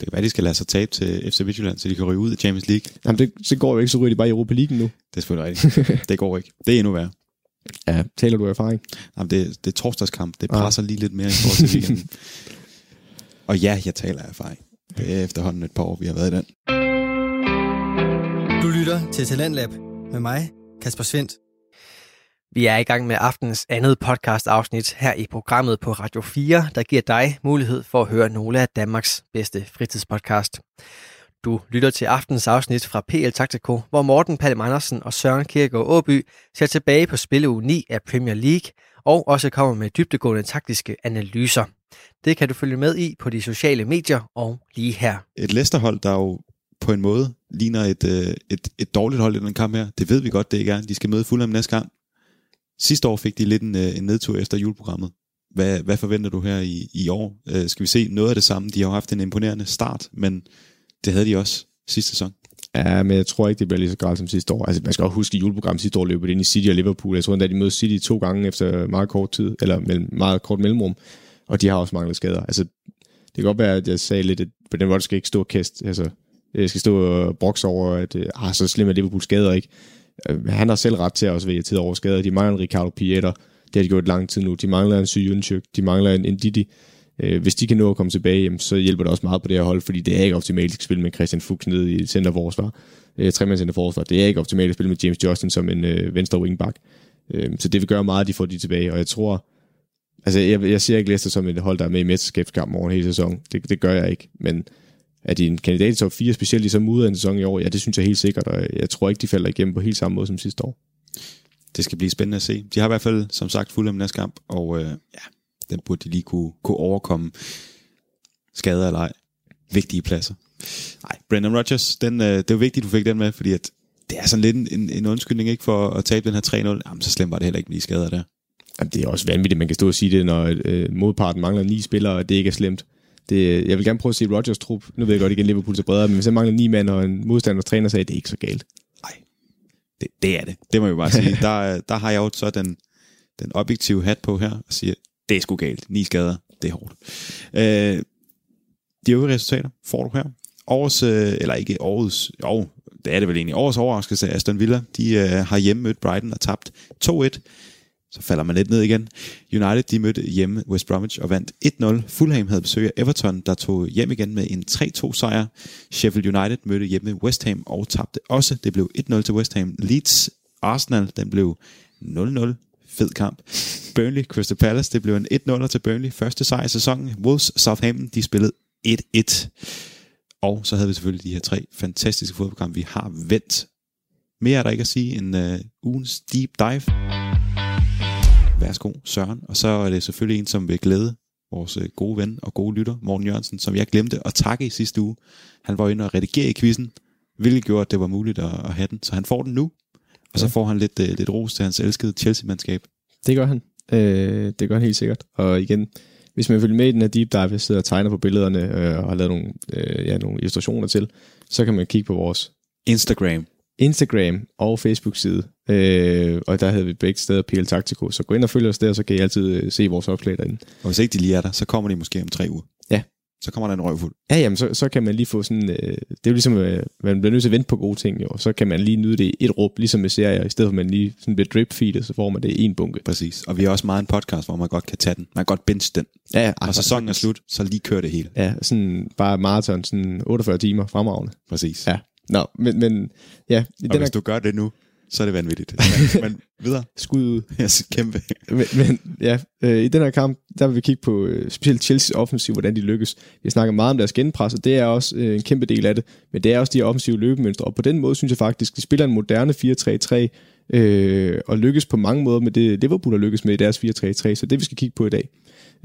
Det kan være, de skal lade sig tabe til FC Midtjylland, så de kan ryge ud af Champions League. Jamen, det, så går jo ikke, så ryger de bare i Europa League nu. Det er selvfølgelig rigtigt. [LAUGHS] det går ikke. Det er endnu værre. Ja, taler du af erfaring? Jamen, det, det er torsdagskamp. Det Ah. presser lige lidt mere i forhold til weekenden. [LAUGHS] Og ja, jeg taler af erfaring. Det er efterhånden et par år, vi har været i den. Du lytter til Talentlab med mig, Kasper Svendt. Vi er i gang med aftens andet podcast afsnit her i programmet på Radio 4, der giver dig mulighed for at høre nogle af Danmarks bedste fritidspodcast. Du lytter til aftens afsnit fra PL Taktiko, hvor Morten Palm Andersen og Søren Kierkegaard Åby ser tilbage på spilleuge 9 af Premier League og også kommer med dybdegående taktiske analyser. Det kan du følge med i på de sociale medier og lige her. Et Leicester-hold, der jo på en måde ligner et, øh, et, et dårligt hold i den kamp her. Det ved vi godt, det ikke er. De skal møde Fulham næste gang. Sidste år fik de lidt en, øh, en nedtur efter juleprogrammet. Hvad, hvad forventer du her i, i år? Øh, skal vi se noget af det samme? De har jo haft en imponerende start, men det havde de også sidste sæson. Ja, men jeg tror ikke, det bliver lige så galt som sidste år. Altså, man skal også huske, at juleprogrammet sidste år løb det ind i City og Liverpool. Jeg tror endda, de mødte City to gange efter meget kort tid, eller mellem, meget kort mellemrum, og de har også manglet skader. Altså, det kan godt være, at jeg sagde lidt, at på den måde skal ikke stå og kæste. Altså, jeg skal stå og brokse over, at øh, ah, så slemt er Liverpool skader ikke. Øh, han har selv ret til at også være irriteret over skader. De mangler en Ricardo Pieter. Det har de gjort lang tid nu. De mangler en Syjunchuk. De mangler en, Ndidi. Øh, hvis de kan nå at komme tilbage, jamen, så hjælper det også meget på det her hold, fordi det er ikke optimalt at spille med Christian Fuchs nede i centerforsvar. Øh, Tremands centerforsvar. Det er ikke optimalt at spille med James Justin som en øh, venstre wingback. Så det vil gøre meget, at de får de tilbage, og jeg tror, altså jeg, jeg ser ikke Leicester som et hold, der er med i mesterskabskampen over hele sæsonen. sæson. Det, det gør jeg ikke, men er de en kandidat i top 4, specielt i så ud af en sæson i år? Ja, det synes jeg helt sikkert, og jeg tror ikke, de falder igennem på helt samme måde som sidste år. Det skal blive spændende at se. De har i hvert fald, som sagt, Fulham næste kamp, og øh, ja, den burde de lige kunne, kunne overkomme. Skader eller ej. Vigtige pladser. Nej, Brendan Rodgers, den, øh, det er jo vigtigt, du fik den med, fordi at det er sådan lidt en, en, en undskyldning ikke for at tabe den her 3-0. Jamen, så slemt var det heller ikke med de skader der. Jamen, det er også vanvittigt, man kan stå og sige det, når øh, modparten mangler ni spillere, og det ikke er slemt. Det, jeg vil gerne prøve at se Rodgers trup. Nu ved jeg godt igen, Liverpool er bredere, men hvis jeg mangler ni mand, og en modstanders træner sagde, det er ikke så galt. Nej, det, det er det. Det må jeg bare sige. [LAUGHS] Der, der har jeg jo så den, den objektive hat på her, og siger, det er sgu galt. Ni skader, det er hårdt. Øh, de øvrige resultater får du her. Årets, øh, eller ikke årets, jo, det er det vel egentlig, årets overraskelse af Aston Villa. De øh, har hjemme mødt Brighton og tabt 2-1. Så falder man lidt ned igen. United, de mødte hjemme West Bromwich og vandt 1-0. Fulham havde besøg af Everton, der tog hjem igen med en 3-2 sejr. Sheffield United mødte hjemme West Ham og tabte også. Det blev 1-0 til West Ham. Leeds Arsenal, den blev 0-0. Fed kamp. Burnley Crystal Palace, det blev en 1-0 til Burnley. Første sejr i sæsonen. Wolves Southampton, de spillede 1-1. Og så havde vi selvfølgelig de her tre fantastiske fodboldkampe, vi har vendt. Mere er der ikke at sige end uh, ugens deep dive. Værsgo, Søren. Og så er det selvfølgelig en, som vil glæde vores øh, gode ven og gode lytter, Morten Jørgensen, som jeg glemte at takke i sidste uge. Han var inde og redigere i quizzen, hvilket gjorde, at det var muligt at, at have den. Så han får den nu, og så får han lidt, uh, lidt ros til hans elskede Chelsea-mandskab. Det gør han. Øh, det gør han helt sikkert. Og igen, hvis man følger med i den her deep dive, jeg sidder og tegner på billederne øh, og har lavet nogle, øh, ja, nogle illustrationer til, så kan man kigge på vores Instagram. Instagram og Facebook-side. Øh, og der havde vi begge steder PL Taktiko. Så gå ind og følg os der, så kan I altid øh, se vores opslag derinde. Og hvis ikke de lige er der, så kommer de måske om tre uger. Ja. Så kommer der en røvfuld. Ja, jamen, så, så kan man lige få sådan... Øh, det er jo ligesom, øh, man bliver nødt til at vente på gode ting, jo. Og så kan man lige nyde det i et råb, ligesom med serier. I stedet for at man lige sådan bliver drip så får man det i en bunke. Præcis. Og vi har også meget en podcast, hvor man godt kan tage den. Man kan godt binge den. Ja, ja, Når sæsonen er slut, så lige kører det hele. Ja, sådan bare maraton, sådan 48 timer fremragende. Præcis. Ja. Nå, men, men ja, i Og den hvis her du gør det nu, så er det vanvittigt. Men, men [LAUGHS] videre. skud ud. Yes, kæmpe. Men, men ja, øh, i den her kamp, der vil vi kigge på øh, specielt Chelsea's offensiv, hvordan de lykkes. Vi snakker meget om deres genpres, og det er også øh, en kæmpe del af det, men det er også de her offensive løbemønstre, og på den måde synes jeg faktisk, de spiller en moderne 4-3-3, øh, og lykkes på mange måder med det, Liverpool har lykkes med i deres 4-3-3, så det vi skal kigge på i dag.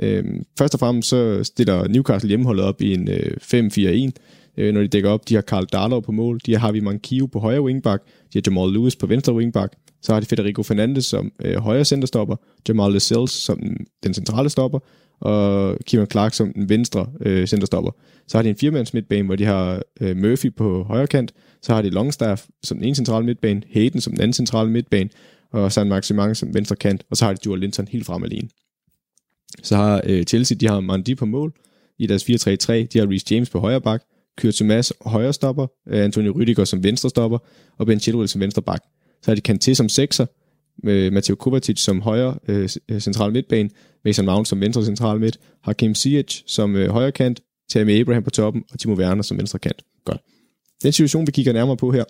Øh, først og fremmest så stiller Newcastle hjemmeholdet op i en øh, 5-4-1, øh, når de dækker op. De har Karl Darlow på mål, de har Harvey Mankio på højre wingback, de har Jamal Lewis på venstre wingback, så har de Federico Fernandes som øh, højre centerstopper, Jamal Lascelles som den centrale stopper, og Kieran Clark som den venstre øh, centerstopper. Så har de en firemands midtbane, hvor de har øh, Murphy på højre kant, så har de Longstaff som den ene centrale midtbane, Hayden som den anden centrale midtbane, og San Maximang som venstre kant, og så har de Joel Linton helt frem alene. Så har øh, Chelsea, de har Mandi på mål i deres 4-3-3, de har Reece James på højre bak, Kurt Thomas højre stopper, øh, Antonio Rüdiger som venstre stopper, og Ben Chilwell som venstre bak. Så har de Kanté som sekser, med Mateo Kovacic som højre øh, øh, central midtbane, Mason Mount som venstre central midt, Hakim Ziyech som øh, højre kant, Tammy Abraham på toppen, og Timo Werner som venstre kant. Godt. Den situation, vi kigger nærmere på her,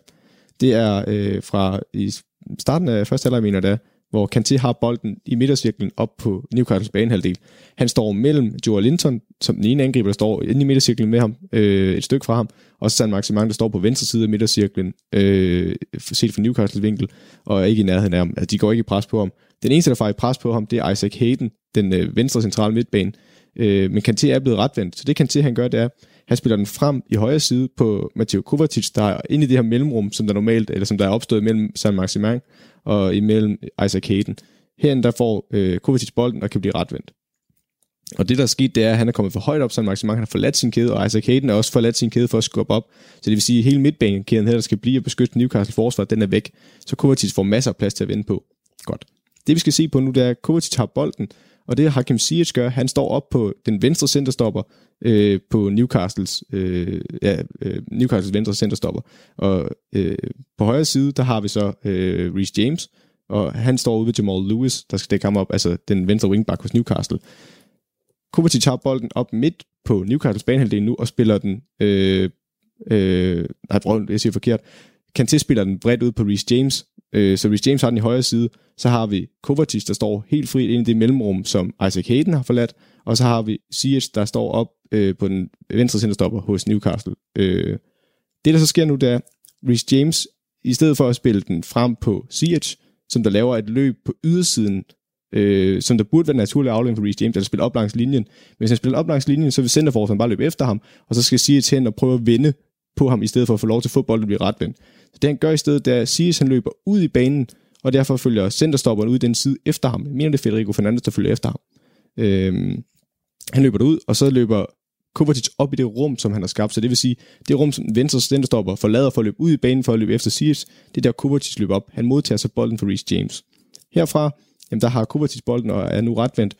det er øh, fra i starten af første halvleg, mener det hvor Kanté har bolden i midtercirklen op på Newcastles banehalvdel. Han står mellem Joel Linton, som den ene angriber, der står inde i midtercirklen med ham, øh, et stykke fra ham, og så San Maximang, der står på venstre side af midtercirklen, øh, set fra Newcastles vinkel, og ikke i nærheden af ham. Altså, de går ikke i pres på ham. Den eneste, der får i pres på ham, det er Isaac Hayden, den øh, venstre centrale midtbane. Øh, men Kanté er blevet retvendt, så det Kanté han gør, det er, han spiller den frem i højre side på Mateo Kovacic, der er inde i det her mellemrum, som der normalt, eller som der er opstået mellem San Maximang og imellem Isaac Hayden. Herinde der får øh, Kovacic bolden og kan blive retvendt. Og det, der er sket, det er, at han er kommet for højt op, så Maximang han har forladt sin kæde, og Isaac Hayden er også forladt sin kæde for at skubbe op. Så det vil sige, at hele midtbanekæden her, der skal blive og beskytte Newcastle forsvar, den er væk. Så Kovacic får masser af plads til at vende på. Godt. Det vi skal se på nu, det er, at Kovacic har bolden, og det Hakim Ziyech gør, han står op på den venstre centerstopper øh, på Newcastles, øh, ja, øh, Newcastles venstre centerstopper. Og øh, på højre side, der har vi så øh, Reece James, og han står ude ved Jamal Lewis, der skal dække ham op, altså den venstre wingback hos Newcastle. Kovacic tager bolden op midt på Newcastles banehalvdel nu, og spiller den, øh, øh, nej, jeg siger forkert, Kanté spiller den bredt ud på Reece James, øh, så Reece James har den i højre side, så har vi Kovacic, der står helt frit ind i det mellemrum, som Isaac Hayden har forladt, og så har vi Ziyech, der står op øh, på den venstre centerstopper hos Newcastle. Øh, det, der så sker nu, det er, Reece James, i stedet for at spille den frem på Ziyech, som der laver et løb på ydersiden, øh, som der burde være naturlig aflægning for Reece James, der spiller op langs linjen. Men hvis han spiller op langs linjen, så vil centerforsvaren bare løbe efter ham, og så skal Ziyech hen og prøve at vinde på ham, i stedet for at få lov til fodbold at blive retvendt. Så det han gør i stedet, det er, at Ziyech han løber ud i banen, og derfor følger centerstopperen ud i den side efter ham. Jeg mener, det er Federico Fernandes, der følger efter ham. Øhm, han løber ud, og så løber Kovacic op i det rum, som han har skabt. Så det vil sige, det rum, som venstre centerstopper forlader for at løbe ud i banen for at løbe efter Sears, det er der Kovacic løber op. Han modtager så bolden for Reece James. Herfra, jamen der har Kovacic bolden og er nu retvendt.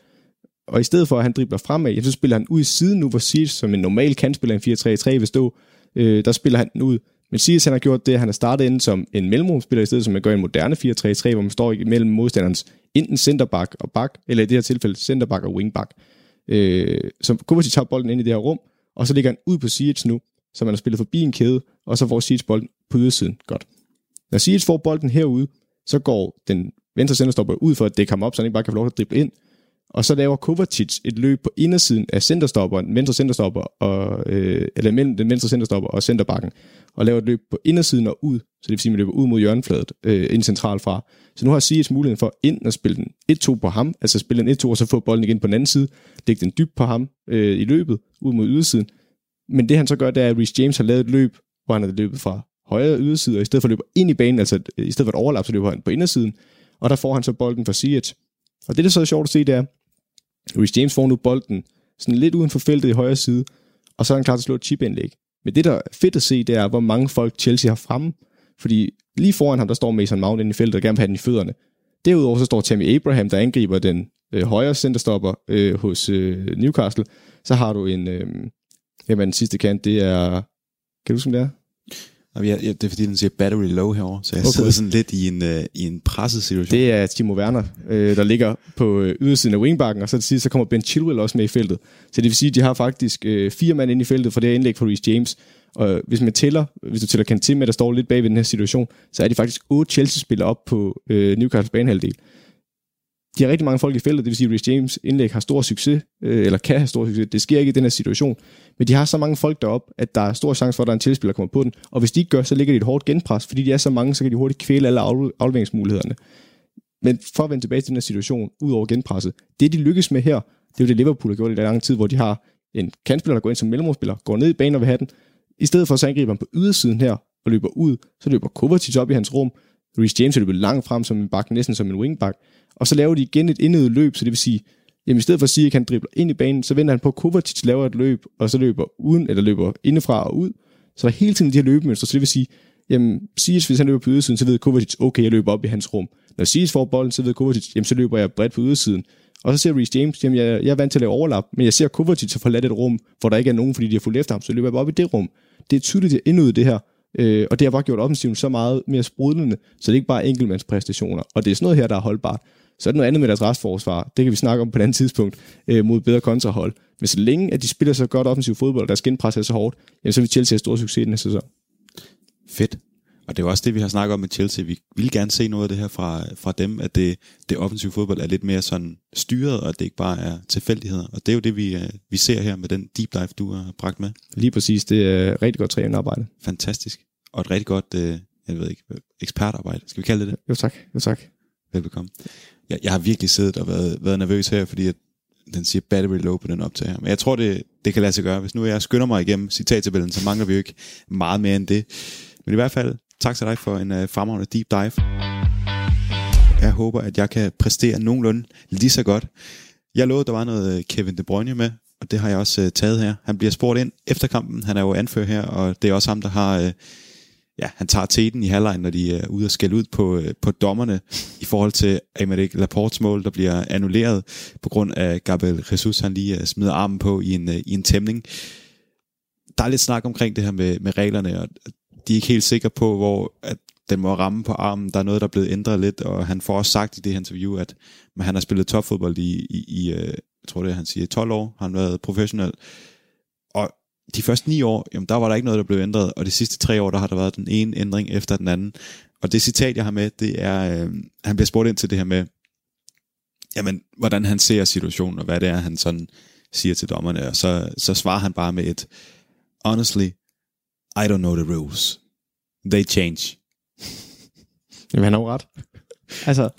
Og i stedet for, at han dribler fremad, jamen, så spiller han ud i siden nu, hvor Sears, som en normal kantspiller i 4-3-3 vil stå, øh, der spiller han den ud. Men Sias han har gjort det, at han har startet ind som en mellemrumspiller, i stedet som man gør i en moderne 4-3-3, hvor man står mellem modstanderens enten centerback og back, eller i det her tilfælde centerback og wingback. Øh, så Kovacic tager bolden ind i det her rum, og så ligger han ud på Sias nu, så man har spillet forbi en kæde, og så får Sias bolden på ydersiden. Godt. Når Sias får bolden herude, så går den venstre centerstopper ud for at dække ham op, så han ikke bare kan få lov til at drible ind. Og så laver Kovacic et løb på indersiden af centerstopperen, venstre centerstopper, og, øh, eller mellem den venstre centerstopper og centerbakken, og laver et løb på indersiden og ud, så det vil sige, at man løber ud mod hjørnefladet, øh, ind centralt fra. Så nu har Siege muligheden for ind at spille den 1-2 på ham, altså spille den 1-2, og så få bolden igen på den anden side, lægge den dybt på ham øh, i løbet, ud mod ydersiden. Men det han så gør, det er, at Reece James har lavet et løb, hvor han har løbet fra højre yderside, og i stedet for at løbe ind i banen, altså øh, i stedet for et overlap, så løber han på indersiden, og der får han så bolden fra Siege. Og det, der så er sjovt at se, det er, Reece James får nu bolden sådan lidt uden for feltet i højre side, og så er han klar til at slå et chip-indlæg. Men det, der er fedt at se, det er, hvor mange folk Chelsea har fremme. Fordi lige foran ham, der står Mason Mount inde i feltet og gerne vil have den i fødderne. Derudover så står Tammy Abraham, der angriber den øh, højre centerstopper øh, hos øh, Newcastle. Så har du en, øh, jamen den sidste kant, det er, kan du huske, det er? Ja, det er fordi, den siger battery low herover, så jeg okay. sidder sådan lidt i en, uh, i en presset situation. Det er Timo Werner, øh, der ligger på øh, ydersiden af wingbacken, og så til sidst, så kommer Ben Chilwell også med i feltet. Så det vil sige, at de har faktisk øh, fire mand inde i feltet for det her indlæg for Reece James. Og hvis man tæller, hvis du tæller Kanté med, der står lidt bag ved den her situation, så er de faktisk otte Chelsea-spillere op på øh, Newcastle banehalvdel de har rigtig mange folk i feltet, det vil sige, at Rich James indlæg har stor succes, øh, eller kan have stor succes. Det sker ikke i den her situation. Men de har så mange folk derop, at der er stor chance for, at der er en tilspiller, der kommer på den. Og hvis de ikke gør, så ligger de et hårdt genpres, fordi de er så mange, så kan de hurtigt kvæle alle afleveringsmulighederne. Men for at vende tilbage til den her situation, ud over genpresset, det de lykkes med her, det er jo det Liverpool har gjort i lang tid, hvor de har en kantspiller, der går ind som mellemrumspiller, går ned i banen og vil have den. I stedet for så angriber han på ydersiden her og løber ud, så løber Kovacic op i hans rum, Reece James løber langt frem som en bak, næsten som en wingback, og så laver de igen et indet løb, så det vil sige, jamen i stedet for at sige, at han dribler ind i banen, så vender han på, at Kovacic laver et løb, og så løber uden, eller løber indefra og ud. Så der er hele tiden de her løbemønstre, så det vil sige, jamen Sies, hvis han løber på ydersiden, så ved Kovacic, okay, jeg løber op i hans rum. Når Sies får bolden, så ved Kovacic, jamen så løber jeg bredt på ydersiden. Og så ser Reece James, jamen jeg, jeg er vant til at lave overlap, men jeg ser Kovacic har forladt et rum, hvor der ikke er nogen, fordi de har fulgt efter ham, så løber jeg bare op i det rum. Det er tydeligt, at indud det her, øh, og det har bare gjort offensiven så meget mere sprudlende, så det er ikke bare enkeltmandspræstationer. Og det er sådan noget her, der er holdbart. Så er det noget andet med deres restforsvar. Det kan vi snakke om på et andet tidspunkt øh, mod bedre kontrahold. Men så længe, at de spiller så godt offensiv fodbold, og deres genpres er så hårdt, jamen, så vil Chelsea have stor succes i den her sæson. Fedt. Og det er også det, vi har snakket om med Chelsea. Vi vil gerne se noget af det her fra, fra dem, at det, det offensive fodbold er lidt mere sådan styret, og at det ikke bare er tilfældigheder. Og det er jo det, vi, øh, vi ser her med den deep dive, du har bragt med. Lige præcis. Det er rigtig godt trænerarbejde. Fantastisk. Og et rigtig godt, øh, jeg ved ikke, ekspertarbejde. Skal vi kalde det det? Jo tak. Jo tak. Velbekomme. Jeg, jeg har virkelig siddet og været, været nervøs her, fordi at den siger battery low på den optag her. Men jeg tror, det, det kan lade sig gøre. Hvis nu jeg skynder mig igennem citattabellen, så mangler vi jo ikke meget mere end det. Men i hvert fald, tak til dig for en uh, fremragende deep dive. Jeg håber, at jeg kan præstere nogenlunde lige så godt. Jeg lovede, der var noget øh, Kevin De Bruyne med, og det har jeg også uh, taget her. Han bliver spurgt ind efter kampen. Han er jo anfører her, og det er også ham, der har... Uh, ja, han tager teten i halvlejen, når de er ude og skælde ud på, på dommerne i forhold til Aymeric Laportes mål, der bliver annulleret på grund af Gabriel Jesus, han lige smider armen på i en, i en tæmning. Der er lidt snak omkring det her med, med reglerne, og de er ikke helt sikre på, hvor at den må ramme på armen. Der er noget, der er blevet ændret lidt, og han får også sagt i det her interview, at men han har spillet topfodbold i, i, i øh, jeg tror det, han siger, 12 år. Han har været professionel. Og de første ni år, jamen, der var der ikke noget, der blev ændret, og de sidste tre år, der har der været den ene ændring efter den anden. Og det citat, jeg har med, det er, øh, han bliver spurgt ind til det her med, jamen, hvordan han ser situationen, og hvad det er, han sådan siger til dommerne, og så, så svarer han bare med et, honestly, i don't know the rules. They change. [LAUGHS] Jamen, han har jo ret. altså,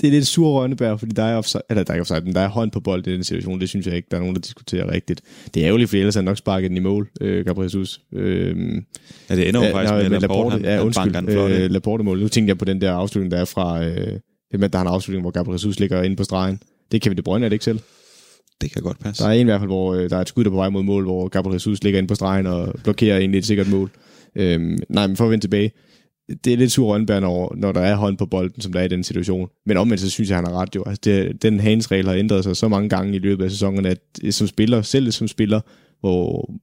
det er lidt sur rønnebær, fordi der er, offside, eller der er, offside, men der er hånd på bold i den situation. Det synes jeg ikke, der er nogen, der diskuterer rigtigt. Det er ærgerligt, for ellers har han nok sparket den i mål, øh, Gabriel Jesus. Øh, ja, det ender jo faktisk med, med Laporte, han, ja, han undskyld, den øh, Laporte-mål. Nu tænker jeg på den der afslutning, der er fra... Øh, det med, der er en afslutning, hvor Gabriel Jesus ligger inde på stregen. Det kan vi det brønde, er det ikke selv? Det kan godt passe. Der er en i hvert fald, hvor øh, der er et skud, der er på vej mod mål, hvor Gabriel Jesus ligger inde på stregen og blokerer egentlig et sikkert mål. Øhm, nej, men for at vende tilbage, det er lidt sur rønbær, når, når der er hånd på bolden, som der er i den situation. Men omvendt, så synes jeg, han har ret jo. Altså, det, den hands-regel har ændret sig så mange gange i løbet af sæsonen, at som spiller, selv som spiller, hvor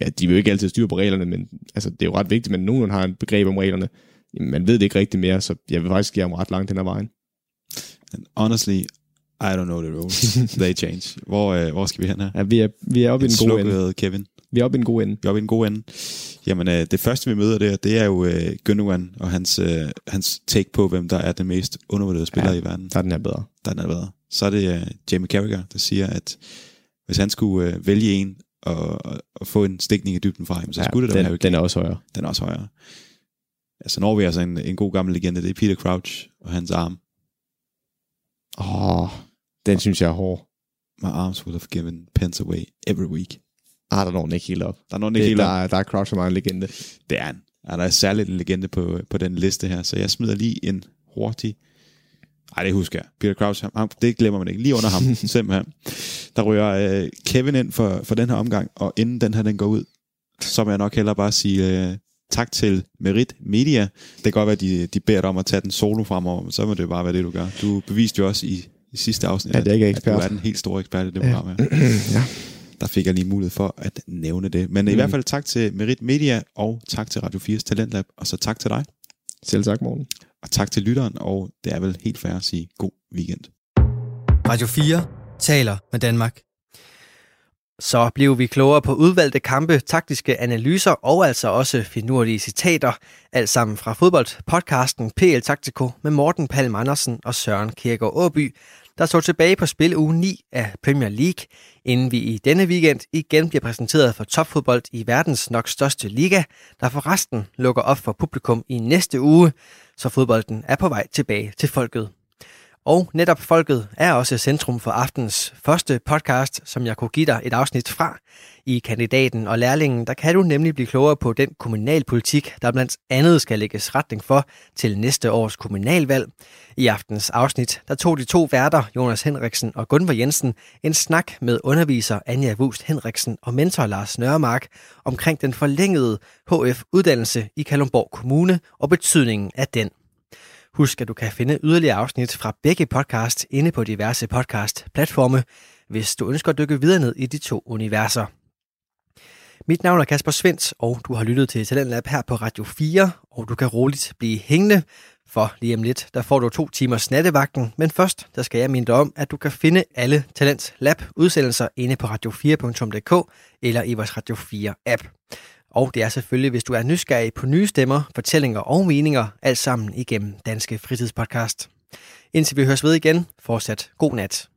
ja, de vil jo ikke altid styre på reglerne, men altså, det er jo ret vigtigt, men nogen har en begreb om reglerne. Man ved det ikke rigtig mere, så jeg vil faktisk give ham ret langt hen ad vejen. And honestly, I don't know the rules. They change. Hvor, øh, hvor skal vi hen her? Ja, vi er, vi er oppe i en god ende. Kevin. Vi er oppe i en god ende. Vi er oppe i en god ende. Jamen, øh, det første vi møder der, det er jo øh, Gundogan og hans, øh, hans take på, hvem der er den mest undervurderede spiller Ja, i verden. Der er den her bedre. Der er den er bedre. Så er det øh, Jamie Carragher, der siger, at hvis han skulle øh, vælge en og, og, og få en stikning i dybden fra ham, så Ja, skulle det da den, være Harry den er også højere. den er også højere. Altså når vi altså en, en god gammel legende, det er Peter Crouch og hans arm. Åh, oh, den synes jeg er hård. My arms would have given pence away every week. Ah, der når den ikke helt op. Der er nogen, Det, ikke helt der, op. er, der er Crouch og en legende. Det er han. Ja, der er særligt en legende på, på den liste her, så jeg smider lige en hurtig... Ej, det husker jeg. Peter Crouch, ham, ham- det glemmer man ikke. Lige under ham, [LAUGHS] simpelthen. Der ryger øh, Kevin ind for, for den her omgang, og inden den her den går ud, så vil jeg nok hellere bare sige øh, tak til Merit Media. Det kan godt være, at de, de beder dig om at tage den solo fremover, men så må det jo bare være det, du gør. Du beviste jo også i, i sidste afsnit, At jeg ikke er at ekspert. du er den helt store ekspert i det program her. [CLEARS THROAT] ja. Der fik jeg lige mulighed for at nævne det. Men mm. i hvert fald tak til Merit Media, og tak til Radio 4's Talentlab, og så tak til dig. Selv tak, morgen. Og tak til lytteren, og det er vel helt fair at sige god weekend. Radio 4 taler med Danmark. Så blev vi klogere på udvalgte kampe, taktiske analyser og altså også finurlige citater. Alt sammen fra fodboldpodcasten PL Taktiko med Morten Palm Andersen og Søren Kierkegaard Åby, der står tilbage på spil uge 9 af Premier League, inden vi i denne weekend igen bliver præsenteret for topfodbold i verdens nok største liga, der forresten lukker op for publikum i næste uge, så fodbolden er på vej tilbage til folket. Og netop folket er også centrum for aftens første podcast, som jeg kunne give dig et afsnit fra. I kandidaten og lærlingen, der kan du nemlig blive klogere på den kommunalpolitik, der blandt andet skal lægges retning for til næste års kommunalvalg. I aftens afsnit, der tog de to værter, Jonas Henriksen og Gunvor Jensen, en snak med underviser Anja Wust Henriksen og mentor Lars Nørmark omkring den forlængede HF-uddannelse i Kalundborg Kommune og betydningen af den. Husk, at du kan finde yderligere afsnit fra begge podcasts inde på diverse podcast-platforme, hvis du ønsker at dykke videre ned i de to universer. Mit navn er Kasper Svens, og du har lyttet til Talentlab her på Radio 4, og du kan roligt blive hængende, for lige om lidt, der får du to timers nattevagten, men først, der skal jeg minde dig om, at du kan finde alle Talent Lab udsendelser inde på radio4.dk eller i vores Radio 4 app. Og det er selvfølgelig, hvis du er nysgerrig på nye stemmer, fortællinger og meninger, alt sammen igennem Danske Fritidspodcast. Indtil vi høres ved igen, fortsat god nat.